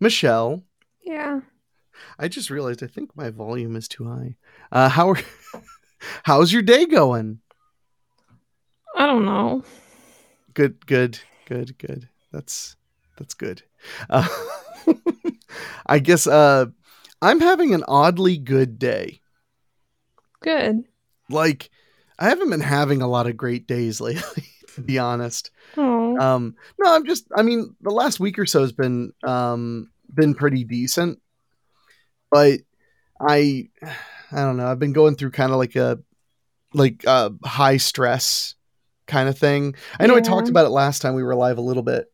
Michelle, Yeah. I just realized I think my volume is too high. Uh, how are, how's your day going? I don't know. Good, good, good, good. That's that's good. Uh, I guess uh, I'm having an oddly good day. Good. Like I haven't been having a lot of great days lately, to be honest. Oh. Um, no, I'm just. I mean, the last week or so has been um been pretty decent, but I I don't know. I've been going through kind of like a like a high stress kind of thing. I know I talked about it last time we were live a little bit.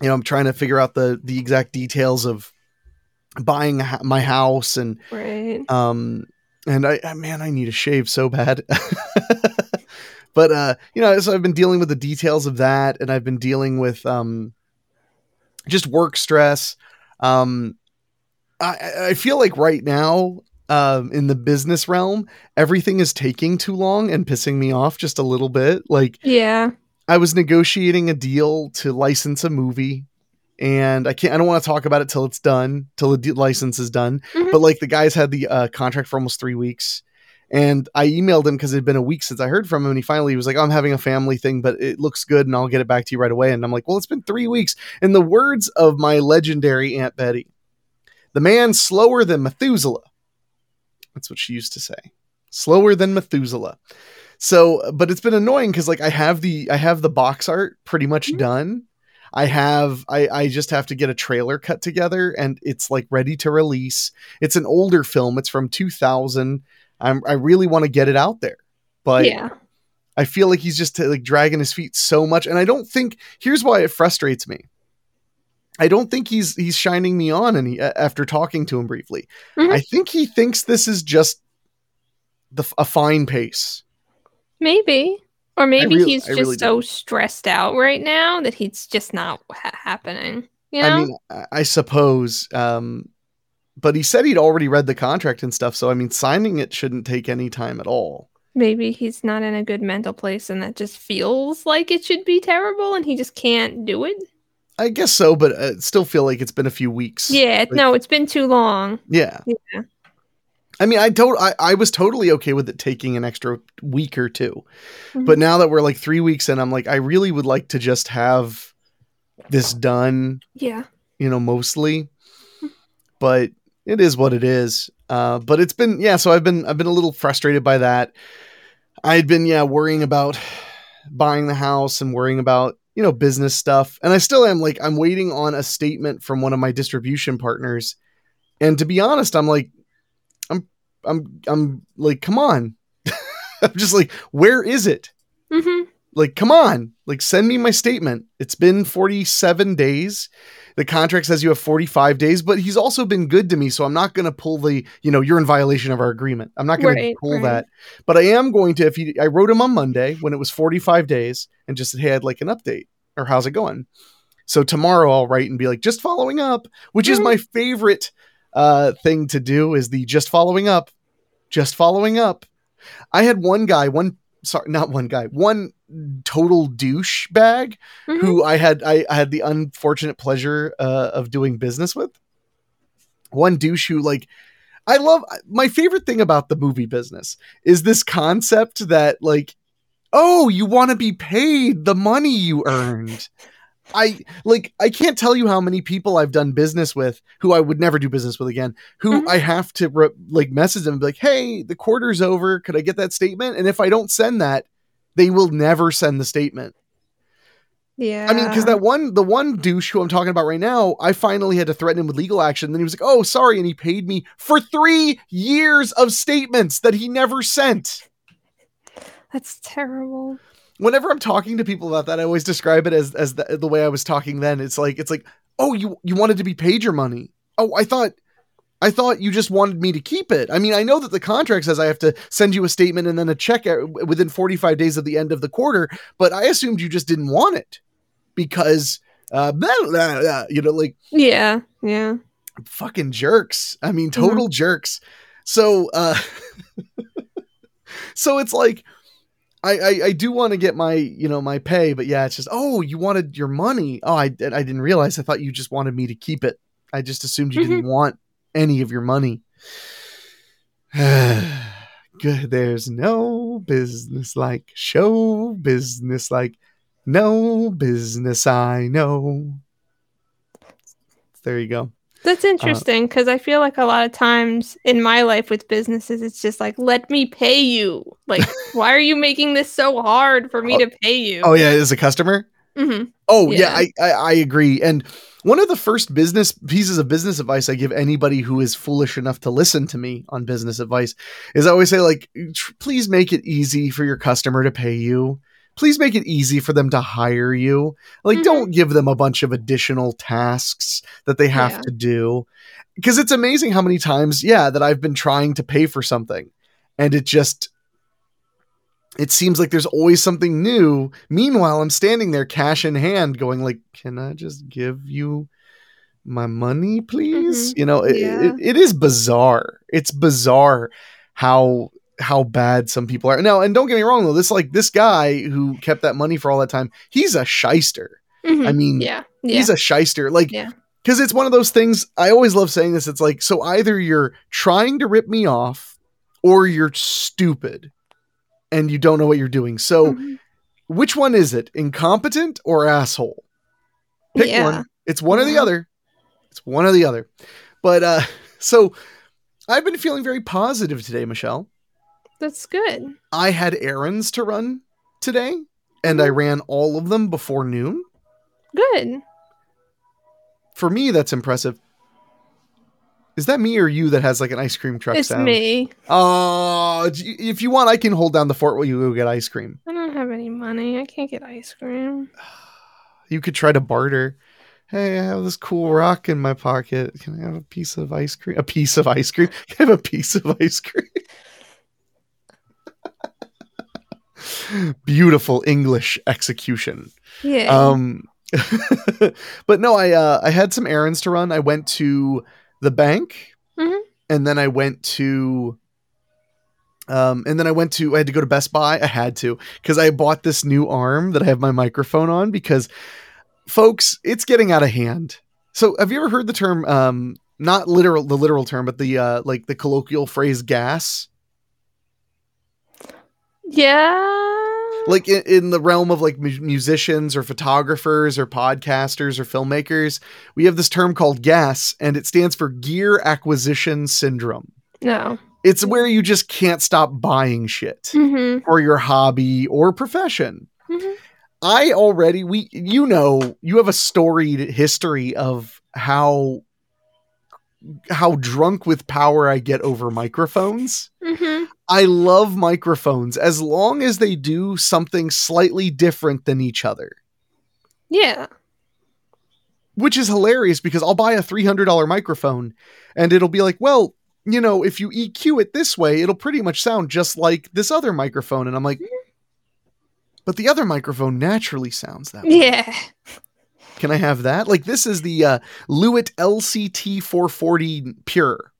You know, I'm trying to figure out the the exact details of buying my house and right. um and I, I man i need a shave so bad but uh you know so i've been dealing with the details of that and i've been dealing with um just work stress um i I- feel like right now um in the business realm everything is taking too long and pissing me off just a little bit like Yeah. I was negotiating a deal to license a movie and I can't I don't want to talk about it till it's done, till the de- license is done. Mhm. But like the guys had the uh, contract for almost 3 weeks and I emailed him cuz it had been a week since I heard from him and he finally was like I'm having a family thing but it looks good and I'll get it back to you right away and I'm like, "Well, it's been 3 weeks." In the words of my legendary Aunt Betty, the man slower than Methuselah. That's what she used to say. Slower than Methuselah. So, but it's been annoying because like I have the I have the box art pretty much Mhm. done. I have I I just have to get a trailer cut together and it's like ready to release. It's an older film. It's from 2000. I'm I really want to get it out there. But yeah. I feel like he's just like dragging his feet so much and I don't think here's why it frustrates me. I don't think he's he's shining me on and he, after talking to him briefly. Mhm. I think he thinks this is just the a fine pace. Maybe. Or maybe really- he's I just really so stressed out right now that he's just not ha- happening. You know? I mean, I- I suppose. Um, but he said he'd already read the contract and stuff. So, I mean, signing it shouldn't take any time at all. maybe he's not in a good mental place and that just feels like it should be terrible and he just can't do it. I guess so, but I still feel like it's been a few weeks. Yeah, Like- no, it's been too long. Yeah. Yeah. I mean, I told I, I was totally okay with it taking an extra week or 2 Mhm. But now that we're like three weeks in, I'm like, I really would like to just have this done, Yeah. you know, mostly. But it is what it is. Uh, but it's been yeah, so I've been I've been a little frustrated by that. I'd been yeah worrying about buying the house and worrying about you know business stuff, and I still am like I'm waiting on a statement from one of my distribution partners, and to be honest, I'm like I'm I'm I'm like come on, I'm just like where is it? hmm like come on. Like send me my statement. It's been 47 days the contract says you have 45 days but he's also been good to me so i'm not going to pull the you know you're in violation of our agreement i'm not going Right, to pull right. that but i am going to if he i wrote him on monday when it was 45 days and just said hey i'd like an update or how's it going so tomorrow i'll write and be like just following up which is Mhm. my favorite uh thing to do is the just following up just following up i had one guy one sorry not one guy one total douche bag Mhm. who I had I, I had the unfortunate pleasure uh, of doing business with. One douche who like I love my favorite thing about the movie business is this concept that like oh you want to be paid the money you earned. I like I can't tell you how many people I've done business with who I would never do business with again. Who Mhm. I have to re- like message them and be like, "Hey, the quarter's over. Could I get that statement?" And if I don't send that, they will never send the statement. Yeah. I mean, because that one, the one douche who I'm talking about right now, I finally had to threaten him with legal action. Then he was like, "Oh, sorry," and he paid me for three years of statements that he never sent. That's terrible. Whenever I'm talking to people about that, I always describe it as as the, the way I was talking then. It's like it's like, Oh, you you wanted to be paid your money. Oh, I thought I thought you just wanted me to keep it. I mean, I know that the contract says I have to send you a statement and then a check within 45 days of the end of the quarter, but I assumed you just didn't want it because uh blah, blah, blah, you know like Yeah. Yeah. fucking jerks. I mean, total jerks. So, uh, so it's like, I, I, I do want to get my, you know, my pay, but yeah, it's just, oh, you wanted your money. Oh, I, I didn't realize. I thought you just wanted me to keep it. I just assumed you didn't want any of your money. Good. There's no business like show business like no business I know. There you go. That's uh, interesting because I feel like a lot of times in my life with businesses, it's just like, let me pay you. Like, why are you making this so hard for me Oh, to pay you? Oh yeah, as a customer. Hmm Oh yeah, Yeah. I, I I agree. And one of the first business pieces of business advice I give anybody who is foolish enough to listen to me on business advice is I always say like, tr- please make it easy for your customer to pay you. Please make it easy for them to hire you. Like, Mhm. don't give them a bunch of additional tasks that they have Yeah. to do. Because it's amazing how many times, yeah, that I've been trying to pay for something and it just it seems like there's always something new. Meanwhile, I'm standing there, cash in hand, going like, "Can I just give you my money, please?" You know, it, Yeah. it, it is bizarre. It's bizarre how how bad some people are now. And don't get me wrong though, this like this guy who kept that money for all that time, he's a shyster. Mhm. I mean, yeah. Yeah. he's a shyster. Like, Yeah. because it's one of those things. I always love saying this. It's like, so either you're trying to rip me off, or you're stupid, and you don't know what you're doing. So, Mhm. which one is it? Incompetent or asshole? Pick Yeah. one. It's one or the other. It's one or the other. But uh, so I've been feeling very positive today, Michelle. That's good. I had errands to run today, and Mm-hmm. I ran all of them before noon. Good. For me, that's impressive. Is that me or you that has like an ice cream truck It's sound? me. Oh, d- if you want, I can hold down the fort while you go get ice cream. I don't have any money. I can't get ice cream. You could try to barter. Hey, I have this cool rock in my pocket. Can I have a piece of ice cream? A piece of ice cream? Can I have a piece of ice cream? Beautiful English execution. Yeah. Um, but no, I uh, I had some errands to run. I went to the bank, Mhm. and then I went to, um, and then I went to. I had to go to Best Buy. I had to because I bought this new arm that I have my microphone on. Because, folks, it's getting out of hand. So, have you ever heard the term? Um, not literal, the literal term, but the uh, like the colloquial phrase "gas." yeah. Like in, in the realm of like mu- musicians or photographers or podcasters or filmmakers we have this term called gas and it stands for gear acquisition syndrome No. it's where you just can't stop buying shit hmm for your hobby or profession Mhm. i already we you know you have a storied history of how how drunk with power i get over microphones hmm I love microphones as long as they do something slightly different than each other, Yeah. which is hilarious because I'll buy a $300 microphone and it'll be like, well, you know, if you EQ it this way, it'll pretty much sound just like this other microphone. And I'm like, but the other microphone naturally sounds that way. Yeah. Can I have that? Like this is the uh, Lewitt LCT 440 Pure.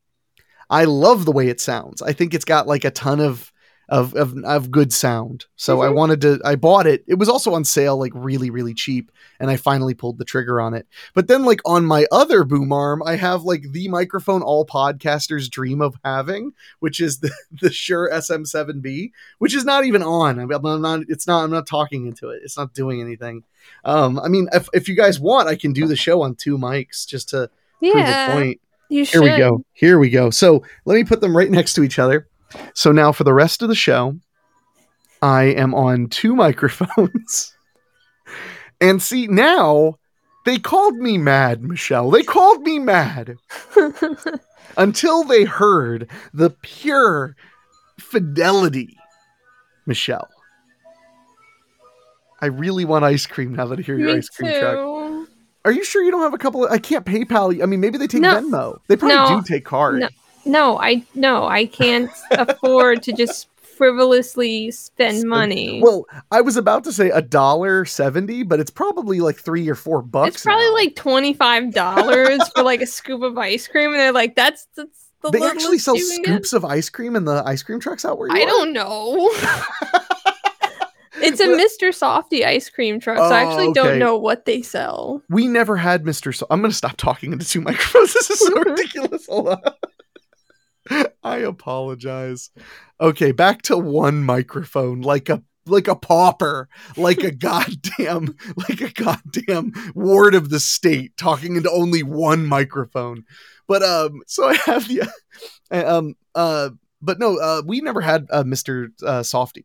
I love the way it sounds. I think it's got like a ton of of of, of good sound. So I Mhm. wanted to. I bought it. It was also on sale, like really really cheap, and I finally pulled the trigger on it. But then, like on my other boom arm, I have like the microphone all podcasters dream of having, which is the the Shure SM7B, which is not even on. I'm, I'm not. It's not. I'm not talking into it. It's not doing anything. Um, I mean, if if you guys want, I can do the show on two mics just to prove a Yeah. point. Here should. we go. Here we go. So let me put them right next to each other. So now for the rest of the show, I am on two microphones. and see, now they called me mad, Michelle. They called me mad until they heard the pure fidelity, Michelle. I really want ice cream now that I hear your Me ice cream truck. Are you sure you don't have a couple of? I can't PayPal. you- I mean, maybe they take No. Venmo. They probably No. do take card. No. No, I no, I can't afford to just frivolously spend Spend- uh, money. Well, I was about to say a dollar seventy, but it's probably like three or four bucks. it's probably now. like twenty five dollars for like a scoop of ice cream, and they're like, "That's that's the they actually sell you can get." scoops of ice cream in the ice cream trucks out where you I are? don't know. it's a Mr. Softee ice cream truck, so I actually okay. don't know what they sell. We never had Mr. So- I'm going to stop talking into two microphones. This is so ridiculous. Hold on. I apologize. Okay, back to one microphone, like a like a pauper, like a goddamn, like a goddamn ward of the state, talking into only one microphone. But um, so I have the um uh, but no, uh, we never had uh, Mr. Uh, Softee.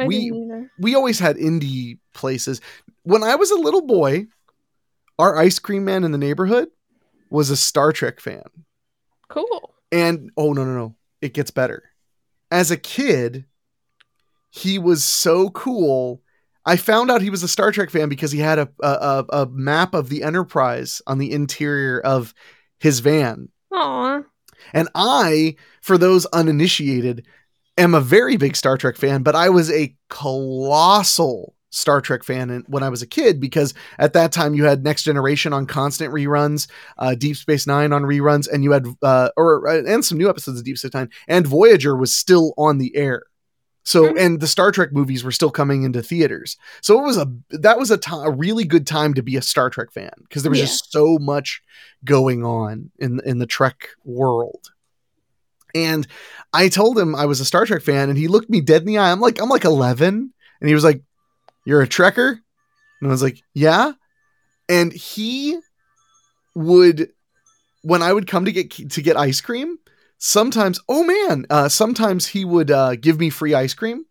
I We- we always had indie places. When I was a little boy, our ice cream man in the neighborhood was a Star Trek fan. Cool. And oh no no no, it gets better. As a kid, he was so cool. I found out he was a Star Trek fan because he had a a, a, map of the Enterprise on the interior of his van. Aw. And I, for those uninitiated, am a very big Star Trek fan, but I was a colossal Star Trek fan when I was a kid because at that time you had Next Generation on constant reruns, uh, Deep Space Nine on reruns, and you had uh, or uh, and some new episodes of Deep Space Nine, and Voyager was still on the air. So Mhm. and the Star Trek movies were still coming into theaters. So it was a that was a really good time to be a Star Trek fan because there was Yeah. just so much going on in in the Trek world. And I told him I was a Star Trek fan, and he looked me dead in the eye. I'm like, I'm like 11, and he was like, "You're a Trekker," and I was like, "Yeah." And he would, when I would come to get to get ice cream, sometimes, oh man, uh, sometimes he would uh, give me free ice cream.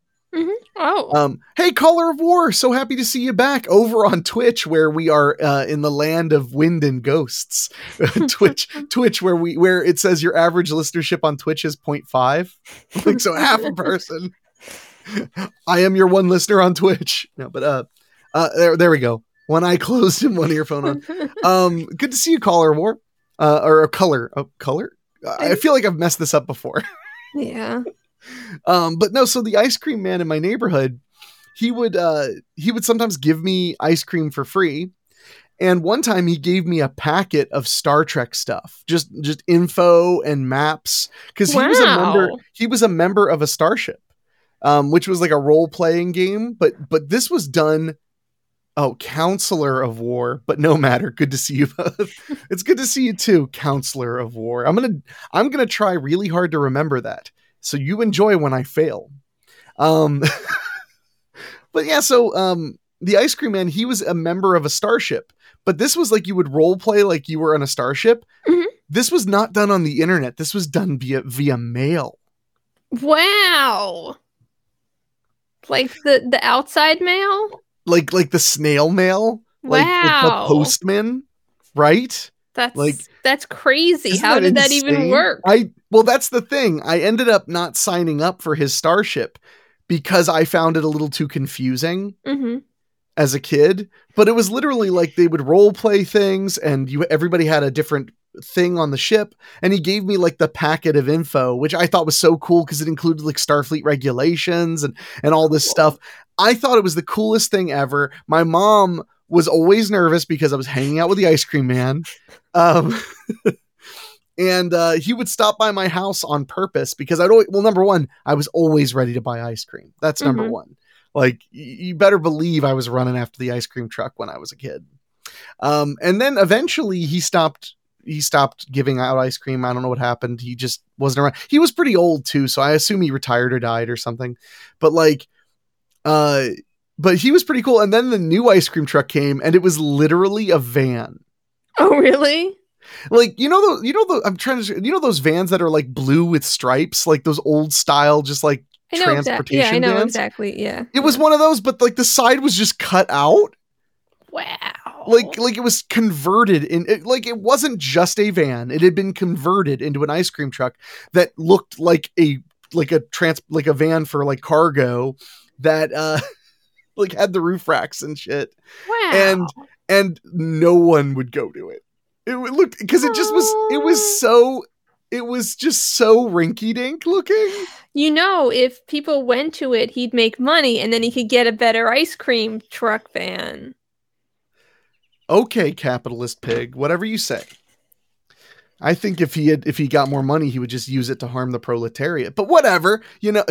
Oh. Um, hey, Caller of War, so happy to see you back over on Twitch, where we are uh, in the land of wind and ghosts. Twitch, Twitch, where we where it says your average listenership on Twitch is 0.5. like so, half a person. I am your one listener on Twitch. No, but uh, uh, there, there we go. One eye closed and one earphone on. Um, good to see you, Caller War, uh, or a color, oh, color. I feel like I've messed this up before. yeah. Um, but no, so the ice cream man in my neighborhood, he would uh he would sometimes give me ice cream for free. And one time he gave me a packet of Star Trek stuff, just just info and maps, because he was a member. He was a member of a starship, um, which was like a role playing game. But but this was done. Oh, counselor of war, but no matter. Good to see you both. it's good to see you too, counselor of war. I'm gonna I'm gonna try really hard to remember that so you enjoy when I fail. Um, but yeah, so um, the ice cream man, he was a member of a starship, but this was like you would role play like you were on a starship. Mhm. This was not done on the internet. This was done via via mail. Wow. Like the the outside mail? Like like the snail mail, like, like the postman, right? That's like- that's crazy. How that did that even work? I well, that's the thing. I ended up not signing up for his starship because I found it a little too confusing. hmm as a kid, but it was literally like they would role play things and you everybody had a different thing on the ship and he gave me like the packet of info which I thought was so cool because it included like Starfleet regulations and and all this Cool. stuff. I thought it was the coolest thing ever. My mom was always nervous because I was hanging out with the ice cream man. Um and uh he would stop by my house on purpose because I'd always well number 1, I was always ready to buy ice cream. That's number Mhm. 1. Like y- you better believe I was running after the ice cream truck when I was a kid. Um, and then eventually he stopped. He stopped giving out ice cream. I don't know what happened. He just wasn't around. He was pretty old too, so I assume he retired or died or something. But like, uh, but he was pretty cool. And then the new ice cream truck came, and it was literally a van. Oh really? Like you know the you know the I'm trying to you know those vans that are like blue with stripes, like those old style, just like I know exactly. Yeah, I know vans? exactly. Yeah. it was one of those, but like the side was just cut out. Wow. like like it was converted in it, like it wasn't just a van it had been converted into an ice cream truck that looked like a like a trans like a van for like cargo that uh like had the roof racks and shit wow. and and no one would go to it. It looked because it just was. It was so. It was just so rinky dink looking. You know, if people went to it, he'd make money and then he could get a better ice cream truck van. Okay, capitalist pig, whatever you say. I think if he had if he got more money, he would just use it to harm the proletariat. But whatever, you know.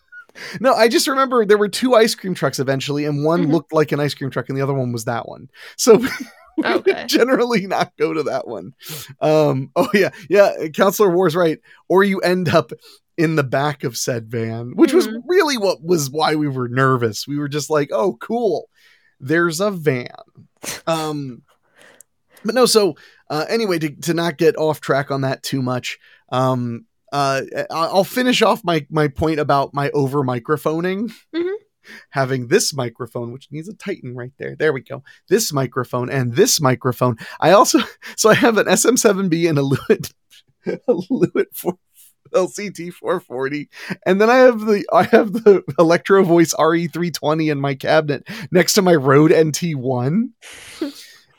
no, I just remember there were two ice cream trucks eventually, and one Mhm. looked like an ice cream truck, and the other one was that one. So we Okay. would generally not go to that one. Um, oh yeah, yeah. Counselor War's right. Or you end up in the back of said van, which was Mhm. really what was why we were nervous. We were just like, oh, cool. There's a van. Um, but no, so uh, anyway, to, to not get off track on that too much, um, uh, I'll finish off my my point about my over microphoning. Mhm. Having this microphone, which needs a Titan right there. There we go. This microphone and this microphone. I also so I have an SM7B and a Lewitt a Lewitt 4, LCT 440, and then I have the I have the Electro Voice RE320 in my cabinet next to my Rode NT1.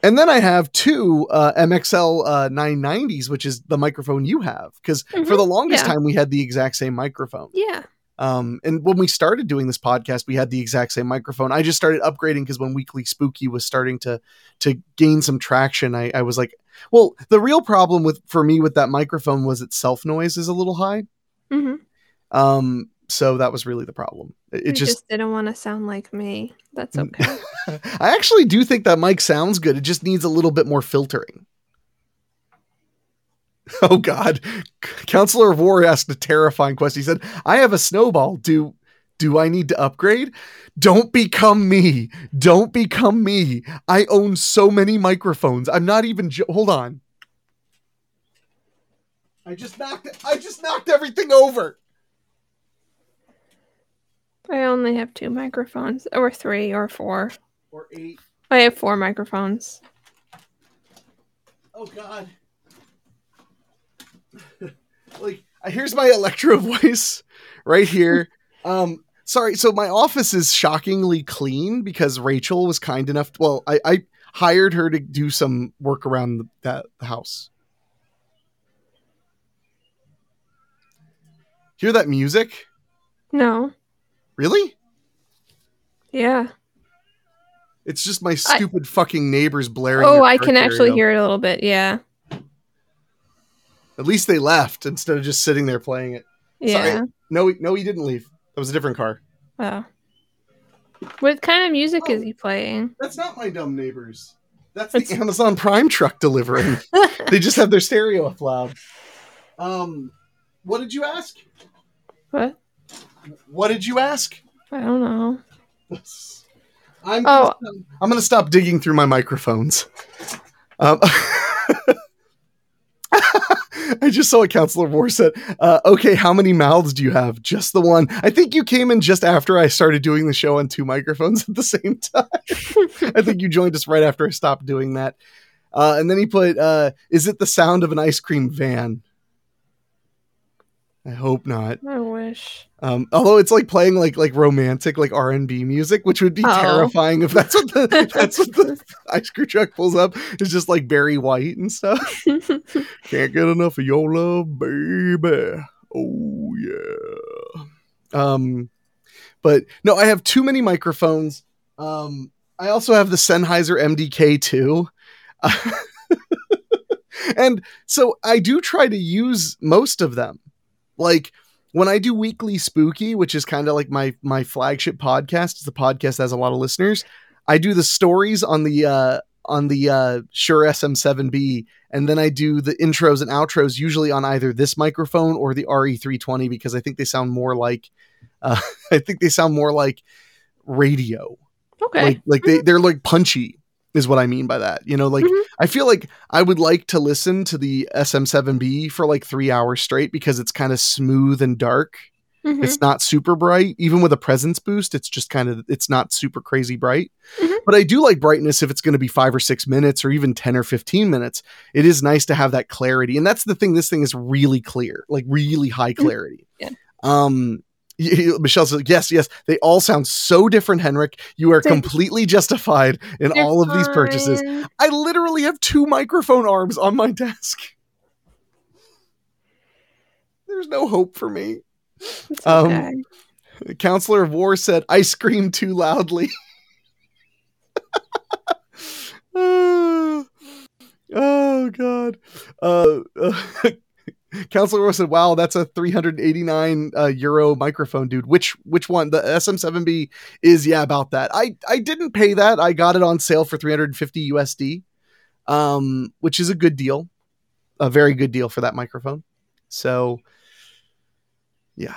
And then I have two uh, MXL uh, 990s, which is the microphone you have. Because for Mhm, the longest yeah. time, we had the exact same microphone. Yeah. Um, and when we started doing this podcast, we had the exact same microphone. I just started upgrading because when Weekly Spooky was starting to to gain some traction, I, I was like, well, the real problem with for me with that microphone was its self noise is a little high. hmm Um, so that was really the problem. It, It it just just didn't want to sound like me. That's okay. I actually do think that mic sounds good. It just needs a little bit more filtering. Oh God, Counselor of War asked a terrifying question. He said, "I have a snowball. Do do I need to upgrade? Don't become me. Don't become me. I own so many microphones. I'm not even. Jo- Hold on. I just knocked. I just knocked everything over. I only have two microphones, or three, or four. Or eight. I have four microphones. Oh God. Like here's my electro voice right here. Um sorry, so my office is shockingly clean because Rachel was kind enough well, I, I hired her to do some work around the, that the house. Hear that music? No. Really? Yeah. It's just my stupid fucking neighbors blaring. Oh, I can actually hear it a little bit. Yeah. At least they left instead of just sitting there playing it. Yeah. No, he- no, he didn't leave. That was a different car. Oh. What kind of music is Oh. he playing? That's not my dumb neighbors. That's It's- the Amazon Prime truck delivering. they just have their stereo up loud. Um, what did you ask? what? What did you ask? I don't know. I'm Oh. gonna, I'm gonna stop digging through my microphones. Um, I just saw a counselor war said, uh, "Okay, how many mouths do you have? Just the one." I think you came in just after I started doing the show on two microphones at the same time. I think you joined us right after I stopped doing that. Uh, and then he put, uh, "Is it the sound of an ice cream van?" I hope not. I wish. Um, although it's like playing like like romantic like R and B music, which would be Oh. terrifying if that's what the that's what the ice cream truck pulls up. It's just like Barry White and stuff. Can't get enough of your love, baby. Oh yeah. Um, but no, I have too many microphones. Um, I also have the Sennheiser MDK too. and so I do try to use most of them. Like when I do weekly spooky, which is kind of like my my flagship podcast, it's the podcast that has a lot of listeners. I do the stories on the uh on the uh Shure SM7B and then I do the intros and outros usually on either this microphone or the RE320 because I think they sound more like uh I think they sound more like radio. okay. Like like they they're like punchy is what I mean by that. You know, like Mhm. I feel like I would like to listen to the SM7B for like 3 hours straight because it's kind of smooth and dark. Mhm. It's not super bright. Even with a presence boost, it's just kind of it's not super crazy bright. Mhm. But I do like brightness if it's going to be 5 or 6 minutes or even 10 or 15 minutes. It is nice to have that clarity. And that's the thing this thing is really clear, like really high clarity. Yeah. Um You- Michelle says, yes, yes. They all sound so different, Henrique. You are completely justified in They're all of these purchases. fine. I literally have two microphone arms on my desk. There's no hope for me. It's Um, okay. Counselor of War said, I scream too loudly. oh, oh, God. Uh, uh, Counselor said, wow, that's a 389 uh, euro microphone, dude. Which which one? The SM7B is, yeah, about that. I, I didn't pay that. I got it on sale for 350 USD, um, which is a good deal. A very good deal for that microphone. So, yeah.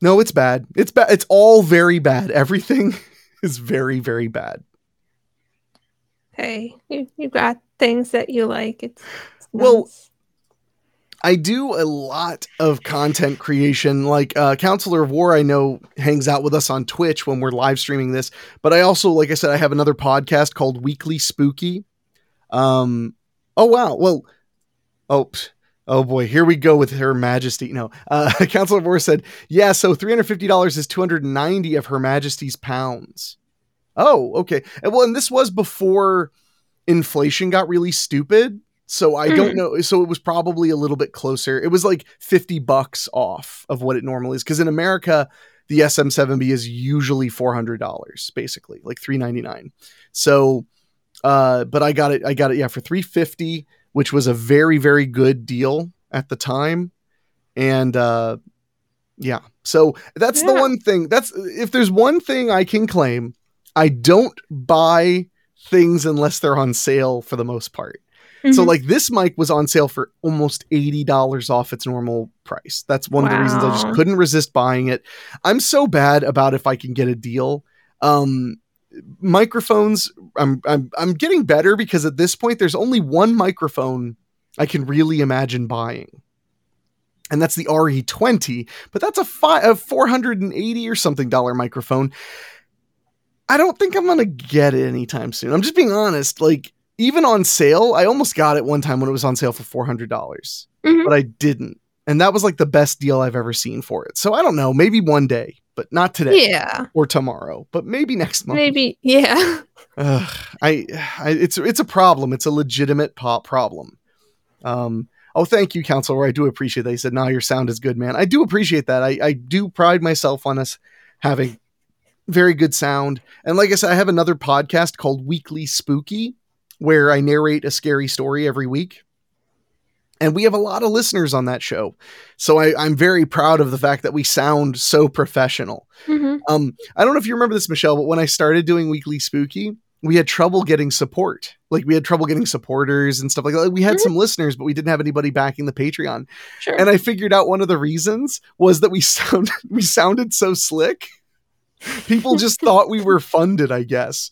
No, it's bad. It's bad. It's all very bad. Everything is very, very bad. Hey, you, you got things that you like. It's, it's Well, nice. I do a lot of content creation. Like uh, Counselor of War, I know hangs out with us on Twitch when we're live streaming this. But I also, like I said, I have another podcast called Weekly Spooky. Um. Oh wow. Well. Oh. Oh boy, here we go with Her Majesty. No, uh, Counselor of War said, "Yeah, so three hundred fifty dollars is two hundred ninety of Her Majesty's pounds." Oh, okay. And well, and this was before inflation got really stupid. So I don't Hmm. know. So it was probably a little bit closer. It was like 50 bucks off of what it normally is. Because in America, the SM7B is usually $400, basically, like 399 So, uh, but I got it, I got it, yeah, for 350 which was a very, very good deal at the time. And, uh, yeah. So that's the one thing. That's if there's one thing I can claim, I don't buy things unless they're on sale for the most part. So Mhm. like this mic was on sale for almost $80 off its normal price. That's one of the reasons I just couldn't resist buying it. I'm so bad about if I can get a deal. Um microphones I'm I'm I'm getting better because at this point there's only one microphone I can really imagine buying. And that's the RE20, but that's a, fi- a 480 or something dollar microphone. I don't think I'm going to get it anytime soon. I'm just being honest. Like, even on sale, I almost got it one time when it was on sale for $400, Mhm. but I didn't. And that was like the best deal I've ever seen for it. So I don't know, maybe one day, but not today yeah, or tomorrow, but maybe next month. maybe. Yeah. Ugh, I, I, it's it's a problem. It's a legitimate pop problem. Um. Oh, thank you, counselor. I do appreciate that. He said, "Nah, your sound is good, man." I do appreciate that. I, I do pride myself on us having very good sound. And like I said, I have another podcast called Weekly Spooky, where I narrate a scary story every week. And we have a lot of listeners on that show. So I, I'm very proud of the fact that we sound so professional. hmm Um, I don't know if you remember this, Michelle, but when I started doing Weekly Spooky, we had trouble getting support. Like we had trouble getting supporters and stuff like that. Like, we had Mhm. some listeners, but we didn't have anybody backing the Patreon. Sure. And I figured out one of the reasons was that we sounded we sounded so slick. People just thought we were funded, I guess.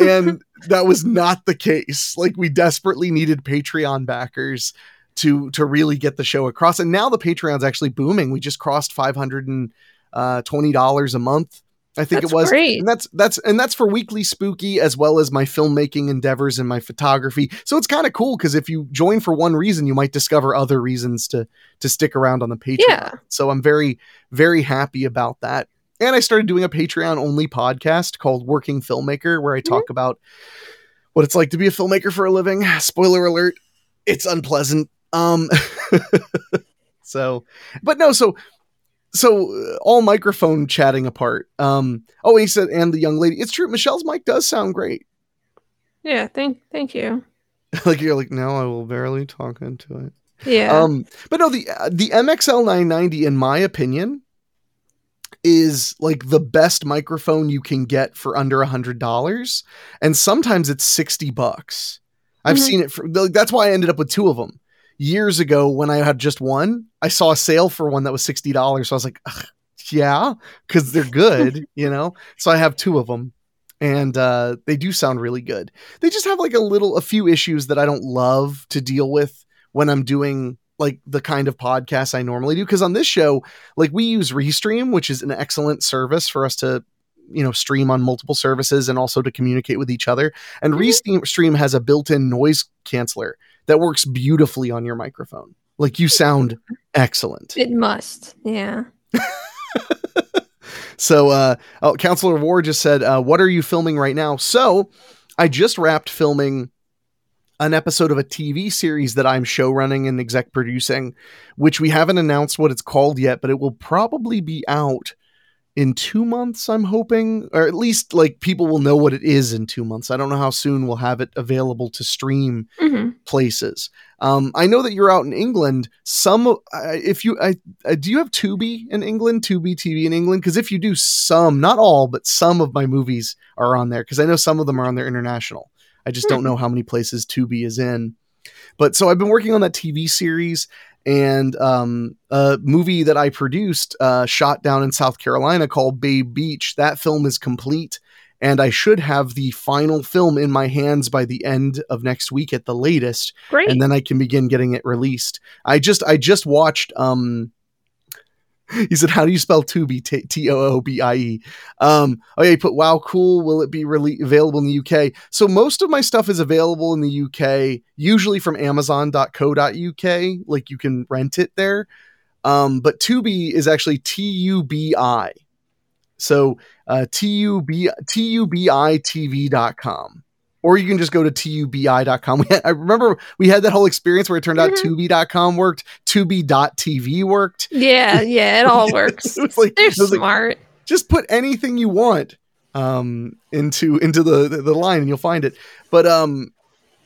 And that was not the case. Like we desperately needed Patreon backers to to really get the show across. And now the Patreon's actually booming. We just crossed five hundred and uh, twenty dollars a month. I think That's it was, great. and that's that's and that's for weekly spooky as well as my filmmaking endeavors and my photography. So it's kind of cool because if you join for one reason, you might discover other reasons to to stick around on the Patreon. Yeah. So I'm very very happy about that. And I started doing a Patreon only podcast called Working Filmmaker, where I talk about what it's like to be a filmmaker for a living. Spoiler alert, it's unpleasant. Um, so, but no, so so uh, all microphone chatting apart. Um, oh, he said, and the young lady. It's true. Michelle's mic does sound great. yeah. Thank. Thank you. like you're like, now I will barely talk into it. Yeah. Um, but no, the uh, the MXL 990, in my opinion, is like the best microphone you can get for under a hundred dollars, and sometimes it's sixty bucks. I've Mhm. seen it for like, that's why I ended up with two of them. Years ago, when I had just one, I saw a sale for one that was sixty dollars. So I was like, "Ugh, yeah, because they're good, you know. So I have two of them, and uh, they do sound really good. They just have like a little, a few issues that I don't love to deal with when I'm doing like the kind of podcasts I normally do. Because on this show, like we use Restream, which is an excellent service for us to, you know, stream on multiple services and also to communicate with each other. And Mhm. Restream has a built-in noise canceller that works beautifully on your microphone. Like you sound excellent. it must. Yeah. so, uh, oh, Counselor War just said, uh, "What are you filming right now?" So, I just wrapped filming an episode of a TV series that I'm show running and exec producing, which we haven't announced what it's called yet, but it will probably be out in two months, I'm hoping, or at least like people will know what it is in two months. I don't know how soon we'll have it available to stream hmm places. Um, I know that you're out in England. Some, uh, if you, I, uh, do you have Tubi in England? Tubi TV in England? Because if you do, some, not all, but some of my movies are on there. Because I know some of them are on there international. I just don't know how many places Tubi is in. But so I've been working on that TV series and um, a movie that I produced, uh, shot down in South Carolina called Bay Beach. That film is complete, and I should have the final film in my hands by the end of next week at the latest, Great. and then I can begin getting it released. I just I just watched. Um, he said, "How do you spell Tubi? T- T O O B I E." Um, oh yeah, he put, "Wow, cool. Will it be really available in the UK?" So most of my stuff is available in the UK, usually from Amazon.co.uk. Like you can rent it there. Um, but Tubi is actually T U B I. So uh, T U B T U B I TV dot com. Or you can just go to tubi.com. We had, I remember we had that whole experience where it turned out Mhm. tubi.com worked, tubi.tv worked. yeah, yeah, it all works. It like- They're it was like- smart. just put anything you want um into into the the line and you'll find it but um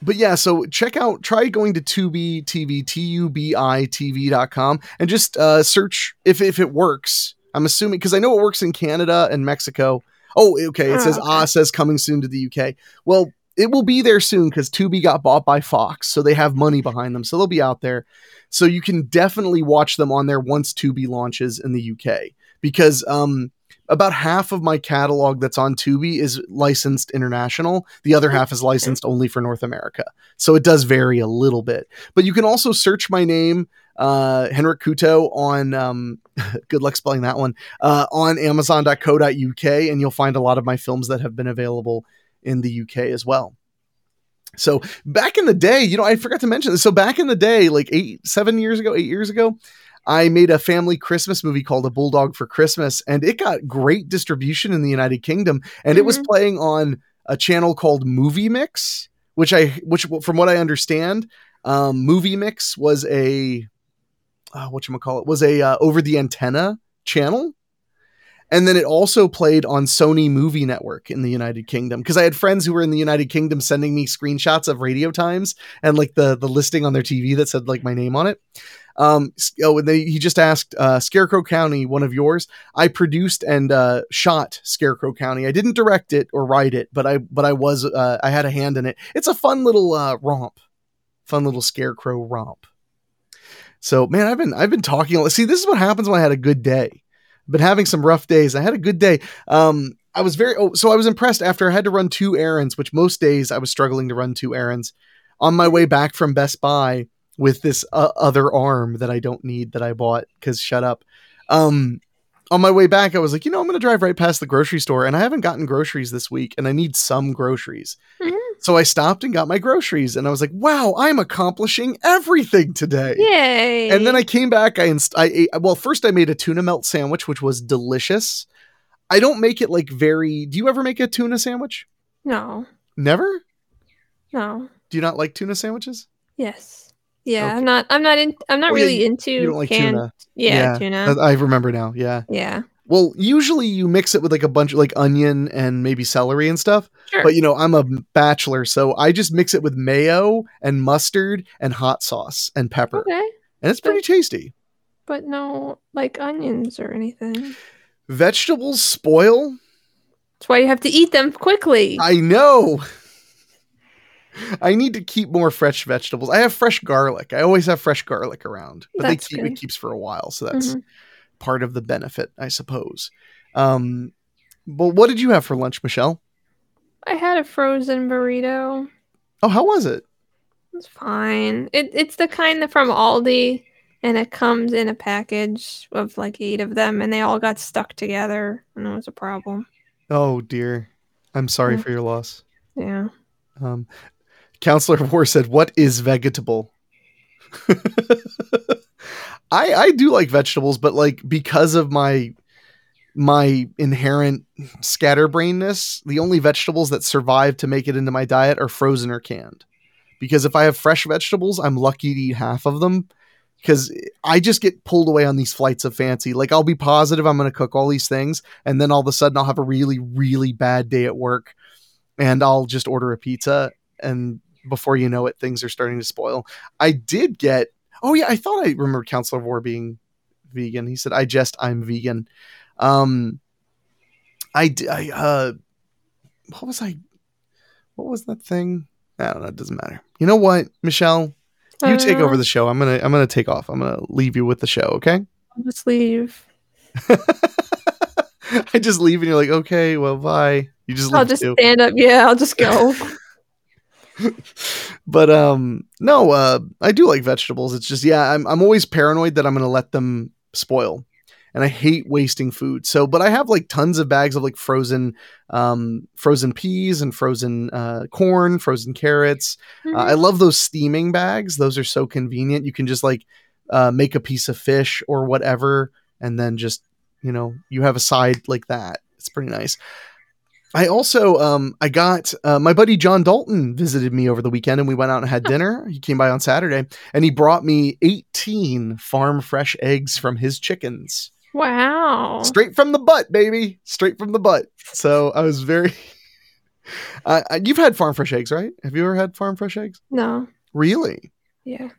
but yeah so check out try going to tubi tv t-u-b-i tv.com and just uh search if if it works i'm assuming because i know it works in canada and mexico oh okay it Oh, says okay. ah says coming soon to the uk well it will be there soon because tubi got bought by fox so they have money behind them so they'll be out there so you can definitely watch them on there once tubi launches in the uk because um about half of my catalog that's on Tubi is licensed international. The other half is licensed only for North America. So it does vary a little bit. But you can also search my name, uh, Henrique Couto, on, um, good luck spelling that one, uh, on amazon.co.uk, and you'll find a lot of my films that have been available in the UK as well. So back in the day, you know, I forgot to mention this. So back in the day, like eight, seven years ago, eight years ago, I made a family Christmas movie called A Bulldog for Christmas, and it got great distribution in the United Kingdom. And it was Mhm. playing on a channel called Movie Mix, which I, which from what I understand, um, Movie Mix was a, uh, what you call it, was a uh, over the antenna channel. And then it also played on Sony Movie Network in the United Kingdom because I had friends who were in the United Kingdom sending me screenshots of radio times and like the the listing on their TV that said like my name on it. Um, oh, and they, he just asked uh, Scarecrow County, one of yours. I produced and uh, shot Scarecrow County. I didn't direct it or write it, but I but I was uh, I had a hand in it. It's a fun little uh, romp, fun little Scarecrow romp. So man, I've been I've been talking. See, this is what happens when I had a good day. Been having some rough days. I had a good day. Um, I was very oh, so I was impressed after I had to run two errands, which most days I was struggling to run two errands. On my way back from Best Buy with this uh, other arm that I don't need that I bought because shut up. Um, on my way back, I was like, you know, I'm going to drive right past the grocery store, and I haven't gotten groceries this week, and I need some groceries. Mhm. So I stopped and got my groceries, and I was like, wow, I'm accomplishing everything today. Yay! And then I came back. I, inst- I ate, well, first I made a tuna melt sandwich, which was delicious. I don't make it like very. Do you ever make a tuna sandwich? no, Never. no, Do you not like tuna sandwiches? yes, yeah. Okay. I'm not. I'm not in. I'm not Oh, yeah, really into You don't like canned. tuna. Yeah, tuna. I remember now. Yeah. yeah, Well, usually you mix it with like a bunch of like onion and maybe celery and stuff. sure. But you know, I'm a bachelor, so I just mix it with mayo and mustard and hot sauce and pepper. okay, And it's pretty tasty. but no like onions or anything. Vegetables spoil. That's why you have to eat them quickly. I know. I need to keep more fresh vegetables. I have fresh garlic. I always have fresh garlic around, but That's they keep good. it keeps for a while, so that's Mhm. part of the benefit, I suppose. Um, but what did you have for lunch, Michelle? I had a frozen burrito. Oh, how was it? It's fine. It it's the kind that from Aldi, and it comes in a package of like eight of them, and they all got stuck together, and it was a problem. Oh dear, I'm sorry Yeah. for your loss. Yeah. Um, Counselor of War said, "What is vegetable?" I I do like vegetables, but like because of my my inherent scatterbrainness, the only vegetables that survive to make it into my diet are frozen or canned. Because if I have fresh vegetables, I'm lucky to eat half of them. Because I just get pulled away on these flights of fancy. Like I'll be positive I'm going to cook all these things, and then all of a sudden I'll have a really, really bad day at work, and I'll just order a pizza, and before you know it, things are starting to spoil. I did get. Oh yeah, I thought I remembered Counselor War being vegan. He said, "I just I'm vegan." Um, I, I uh, what was I? What was that thing? I don't know. It doesn't matter. You know what, Michelle? You take over the show. I'm gonna I'm gonna take off. I'm gonna leave you with the show. Okay. I'll just leave. I just leave and you're like, okay, well, bye. You just I'll just too. stand up. Yeah, I'll just go. but um no uh i do like vegetables. It's just yeah i'm, I'm always paranoid that i'm gonna let them spoil and i hate wasting food. So but i have like tons of bags of like frozen um frozen peas and frozen uh corn frozen carrots. Uh, i love those steaming bags. Those are so convenient. You can just like uh make a piece of fish or whatever and then just you know you have a side like that. It's pretty nice I also um I got uh, my buddy John Dalton visited me over the weekend and we went out and had dinner. He came by on Saturday and he brought me 18 farm fresh eggs from his chickens. wow. Straight from the butt, baby. Straight from the butt. So I was very uh, you've had farm fresh eggs, right? Have you ever had farm fresh eggs? No. Really? Yeah.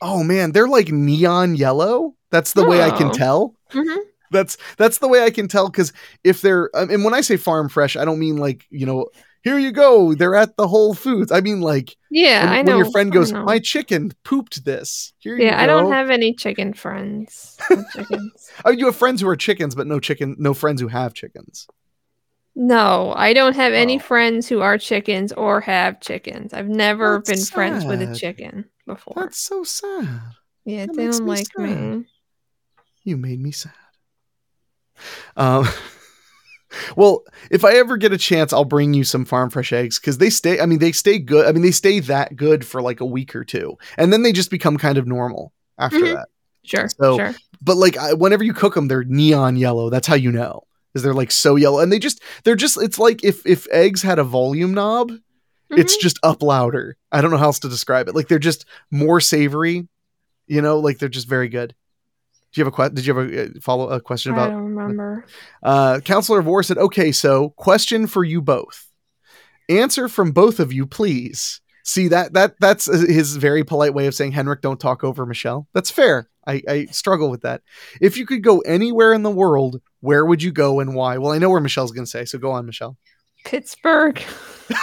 Oh man, they're like neon yellow. That's the way I can Oh. tell. hmm that's that's the way I can tell because if they're um, and when I say farm fresh, I don't mean like you know here you go they're at the Whole Foods. I mean like Yeah, when, I when know. your friend goes, my chicken pooped this. Here you yeah, I don't have any chicken friends. with chickens. Oh, you have friends who are chickens, but no chicken, no friends who have chickens. No, I don't have any Oh. friends who are chickens or have chickens. I've never That's been friends with a chicken before. That's so sad. yeah, that they don't like sad. me. You made me sad. Um. Well, if I ever get a chance, I'll bring you some farm fresh eggs because they stay. I mean, they stay good. I mean, they stay that good for like a week or two, and then they just become kind of normal after Mhm. that. Sure, So- sure. but like I, whenever you cook them they're neon yellow that's how you know is they're like so yellow and they just they're just it's like if if eggs had a volume knob it's Mhm. just up louder i don't know how else to describe it like they're just more savory you know like they're just very good do you have a que- did you have a uh, follow a question about? I don't remember. uh counselor of war said okay so question for you both. Answer from both of you please. See that that that's his very polite way of saying Henrique don't talk over michelle. That's fair. I, I struggle with that. If you could go anywhere in the world where would you go and why? Well i know where michelle's gonna say so go on michelle. Pittsburgh.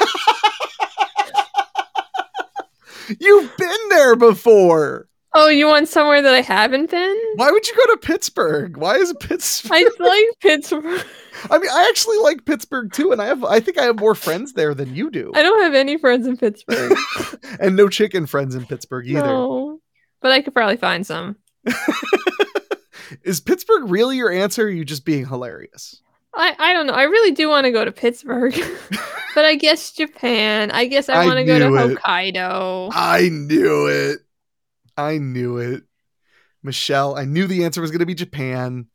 you've been there before Oh, you want somewhere that I haven't been? why would you go to pittsburgh why is pittsburgh I like Pittsburgh. I mean i actually like pittsburgh too and i have i think i have more friends there than you do I don't have any friends in Pittsburgh. and no chicken friends in pittsburgh either no. But I could probably find some. Is Pittsburgh really your answer? Or are you just being hilarious? I, I don't know. I really do want to go to Pittsburgh. but I guess Japan. I guess I I want to go to it. Hokkaido. I knew it. I knew it. Michelle, I knew the answer was going to be Japan.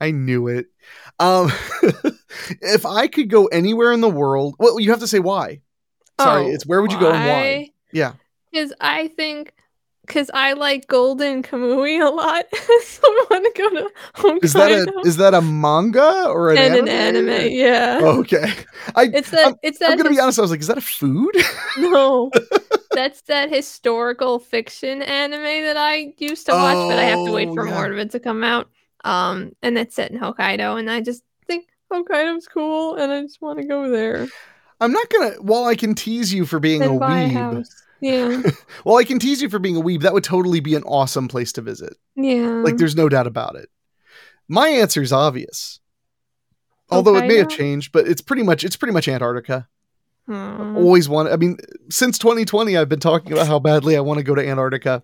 I knew it. Um, if I could go anywhere in the world, well, you have to say why. Sorry, Oh, it's where would you go and why? Yeah. Because I think, because I like Golden Kamui a lot, so I want to go to Hokkaido. Is that a is that a manga or an and anime? an anime? Yeah. Okay. I It's that. I'm- it's that. I'm gonna be honest. I was like, is that a food? No, that's that historical fiction anime that I used to watch, but I have to wait Oh, for yeah. more of it to come out. Um, and that's set in Hokkaido, and I just think Hokkaido's cool, and I just want to go there I'm not gonna. While I can tease you for being a and a weeb, house. Yeah, Well, I can tease you for being a weeb. That would totally be an awesome place to visit. yeah. Like, there's no doubt about it. My answer is obvious, although it may have changed. But it's pretty much it's pretty much Antarctica. Hmm. Always want. I mean, since 2020, I've been talking about how badly I want to go to Antarctica,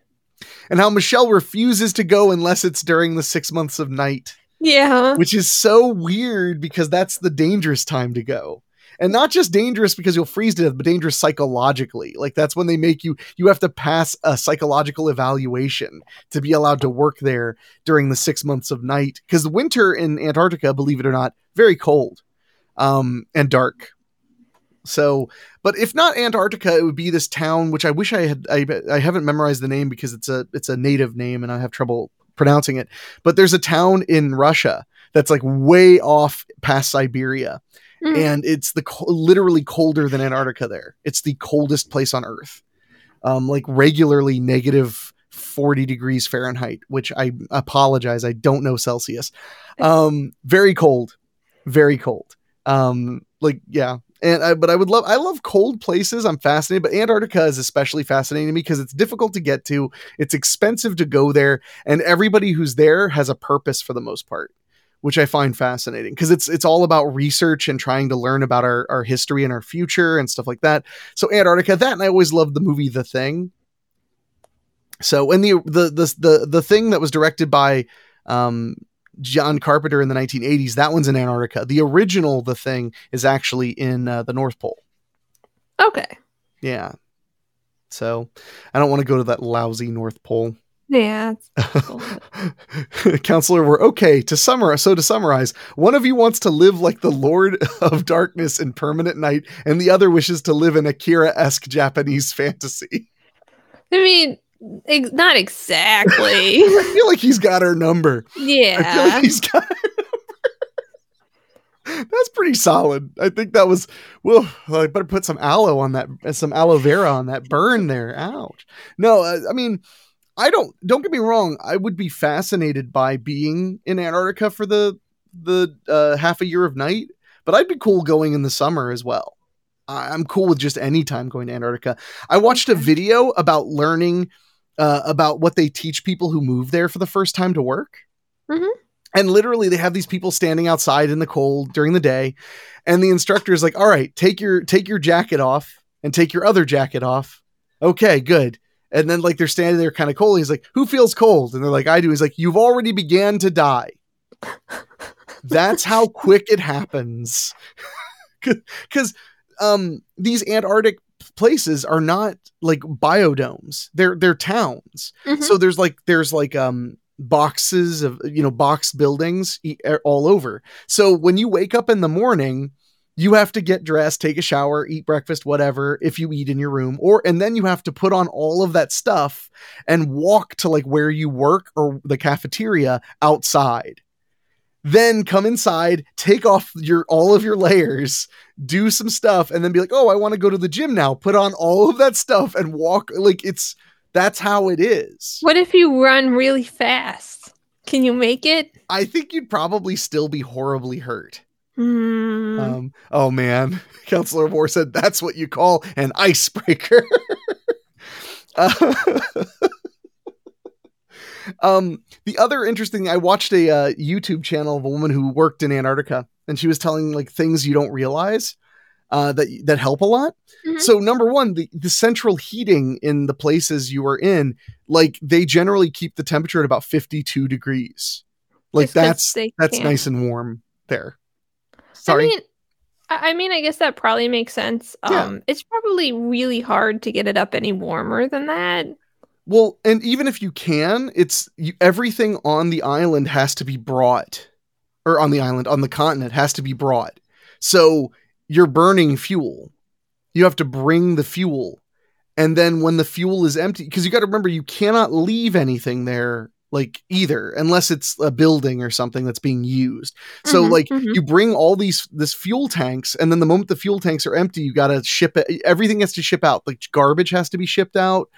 and how Michelle refuses to go unless it's during the six months of night, yeah. which is so weird because that's the dangerous time to go. and not just dangerous because you'll freeze to death, but dangerous psychologically. Like that's when they make you you have to pass a psychological evaluation to be allowed to work there during the six months of night. Because the winter in Antarctica, believe it or not, very cold um, and dark. So, but if not Antarctica, it would be this town, which I wish I had. I, I haven't memorized the name because it's a it's a native name and I have trouble pronouncing it. But there's a town in Russia that's like way off past Siberia, Mm. and it's the literally colder than Antarctica. There, it's the coldest place on Earth, um, like regularly negative forty degrees Fahrenheit. Which I apologize, I don't know Celsius. Um, very cold, very cold. Um, like yeah, and I, but I would love I love cold places. I'm fascinated, but Antarctica is especially fascinating to me because it's difficult to get to. It's expensive to go there, and everybody who's there has a purpose for the most part, which I find fascinating because it's it's all about research and trying to learn about our our history and our future and stuff like that. So Antarctica, that and I always loved the movie The Thing. So and the the the the the thing that was directed by um John Carpenter in the 1980s. That one's in Antarctica. The original, The Thing, is actually in uh, the North Pole. Okay. Yeah. So I don't want to go to that lousy North Pole. Yeah. Counselor, we're okay. To summarize, so to summarize, one of you wants to live like the Lord of Darkness in permanent night, and the other wishes to live in Akira-esque Japanese fantasy. I mean, ex- not exactly. I feel like he's got our number. I feel yeah. like he's got. That's pretty solid. I think that was. Well, I better put some aloe on that, some aloe vera on that burn there. Ouch. No, uh, I mean, I don't. Don't get me wrong. I would be fascinated by being in Antarctica for the the uh, half a year of night, but I'd be cool going in the summer as well. I- I'm cool with just any time going to Antarctica. I watched a video about learning uh, about what they teach people who move there for the first time to work. Mhm. And literally, they have these people standing outside in the cold during the day, and the instructor is like, "All right, take your take your jacket off and take your other jacket off." Okay, good. And then like they're standing there kind of cold. He's like, "Who feels cold?" And they're like, "I do." He's like, "You've already began to die." That's how quick it happens. Because um, these Antarctic places are not like biodomes; they're they're towns. Mhm. So there's like there's like um boxes of you know box buildings all over. So when you wake up in the morning, you have to get dressed, take a shower, eat breakfast, whatever, if you eat in your room, or and then you have to put on all of that stuff and walk to like where you work or the cafeteria outside. Then come inside, take off your all of your layers, do some stuff, and then be like, "Oh, I want to go to the gym now." Put on all of that stuff and walk. Like it's that's how it is. What if you run really fast? Can you make it? I think you'd probably still be horribly hurt. Hmm. Um, oh man, Counselor War said that's what you call an icebreaker. uh, um, the other interesting, I watched a uh, YouTube channel of a woman who worked in Antarctica, and she was telling like things you don't realize uh, that that help a lot. Mhm. So number one, the the central heating in the places you are in, like they generally keep the temperature at about fifty two degrees. Like that's that's can't. nice and warm there. Sorry. I mean, I mean, I guess that probably makes sense. Yeah. Um, it's probably really hard to get it up any warmer than that. Well, and even if you can, it's you, everything on the island has to be brought, or on the island, on the continent has to be brought. So you're burning fuel. You have to bring the fuel. And then when the fuel is empty, because you got to remember, you cannot leave anything there, like either, unless it's a building or something that's being used. So, Mhm, like, mhm. you bring all these this fuel tanks, and then the moment the fuel tanks are empty, you got to ship it. Everything has to ship out. Like garbage has to be shipped out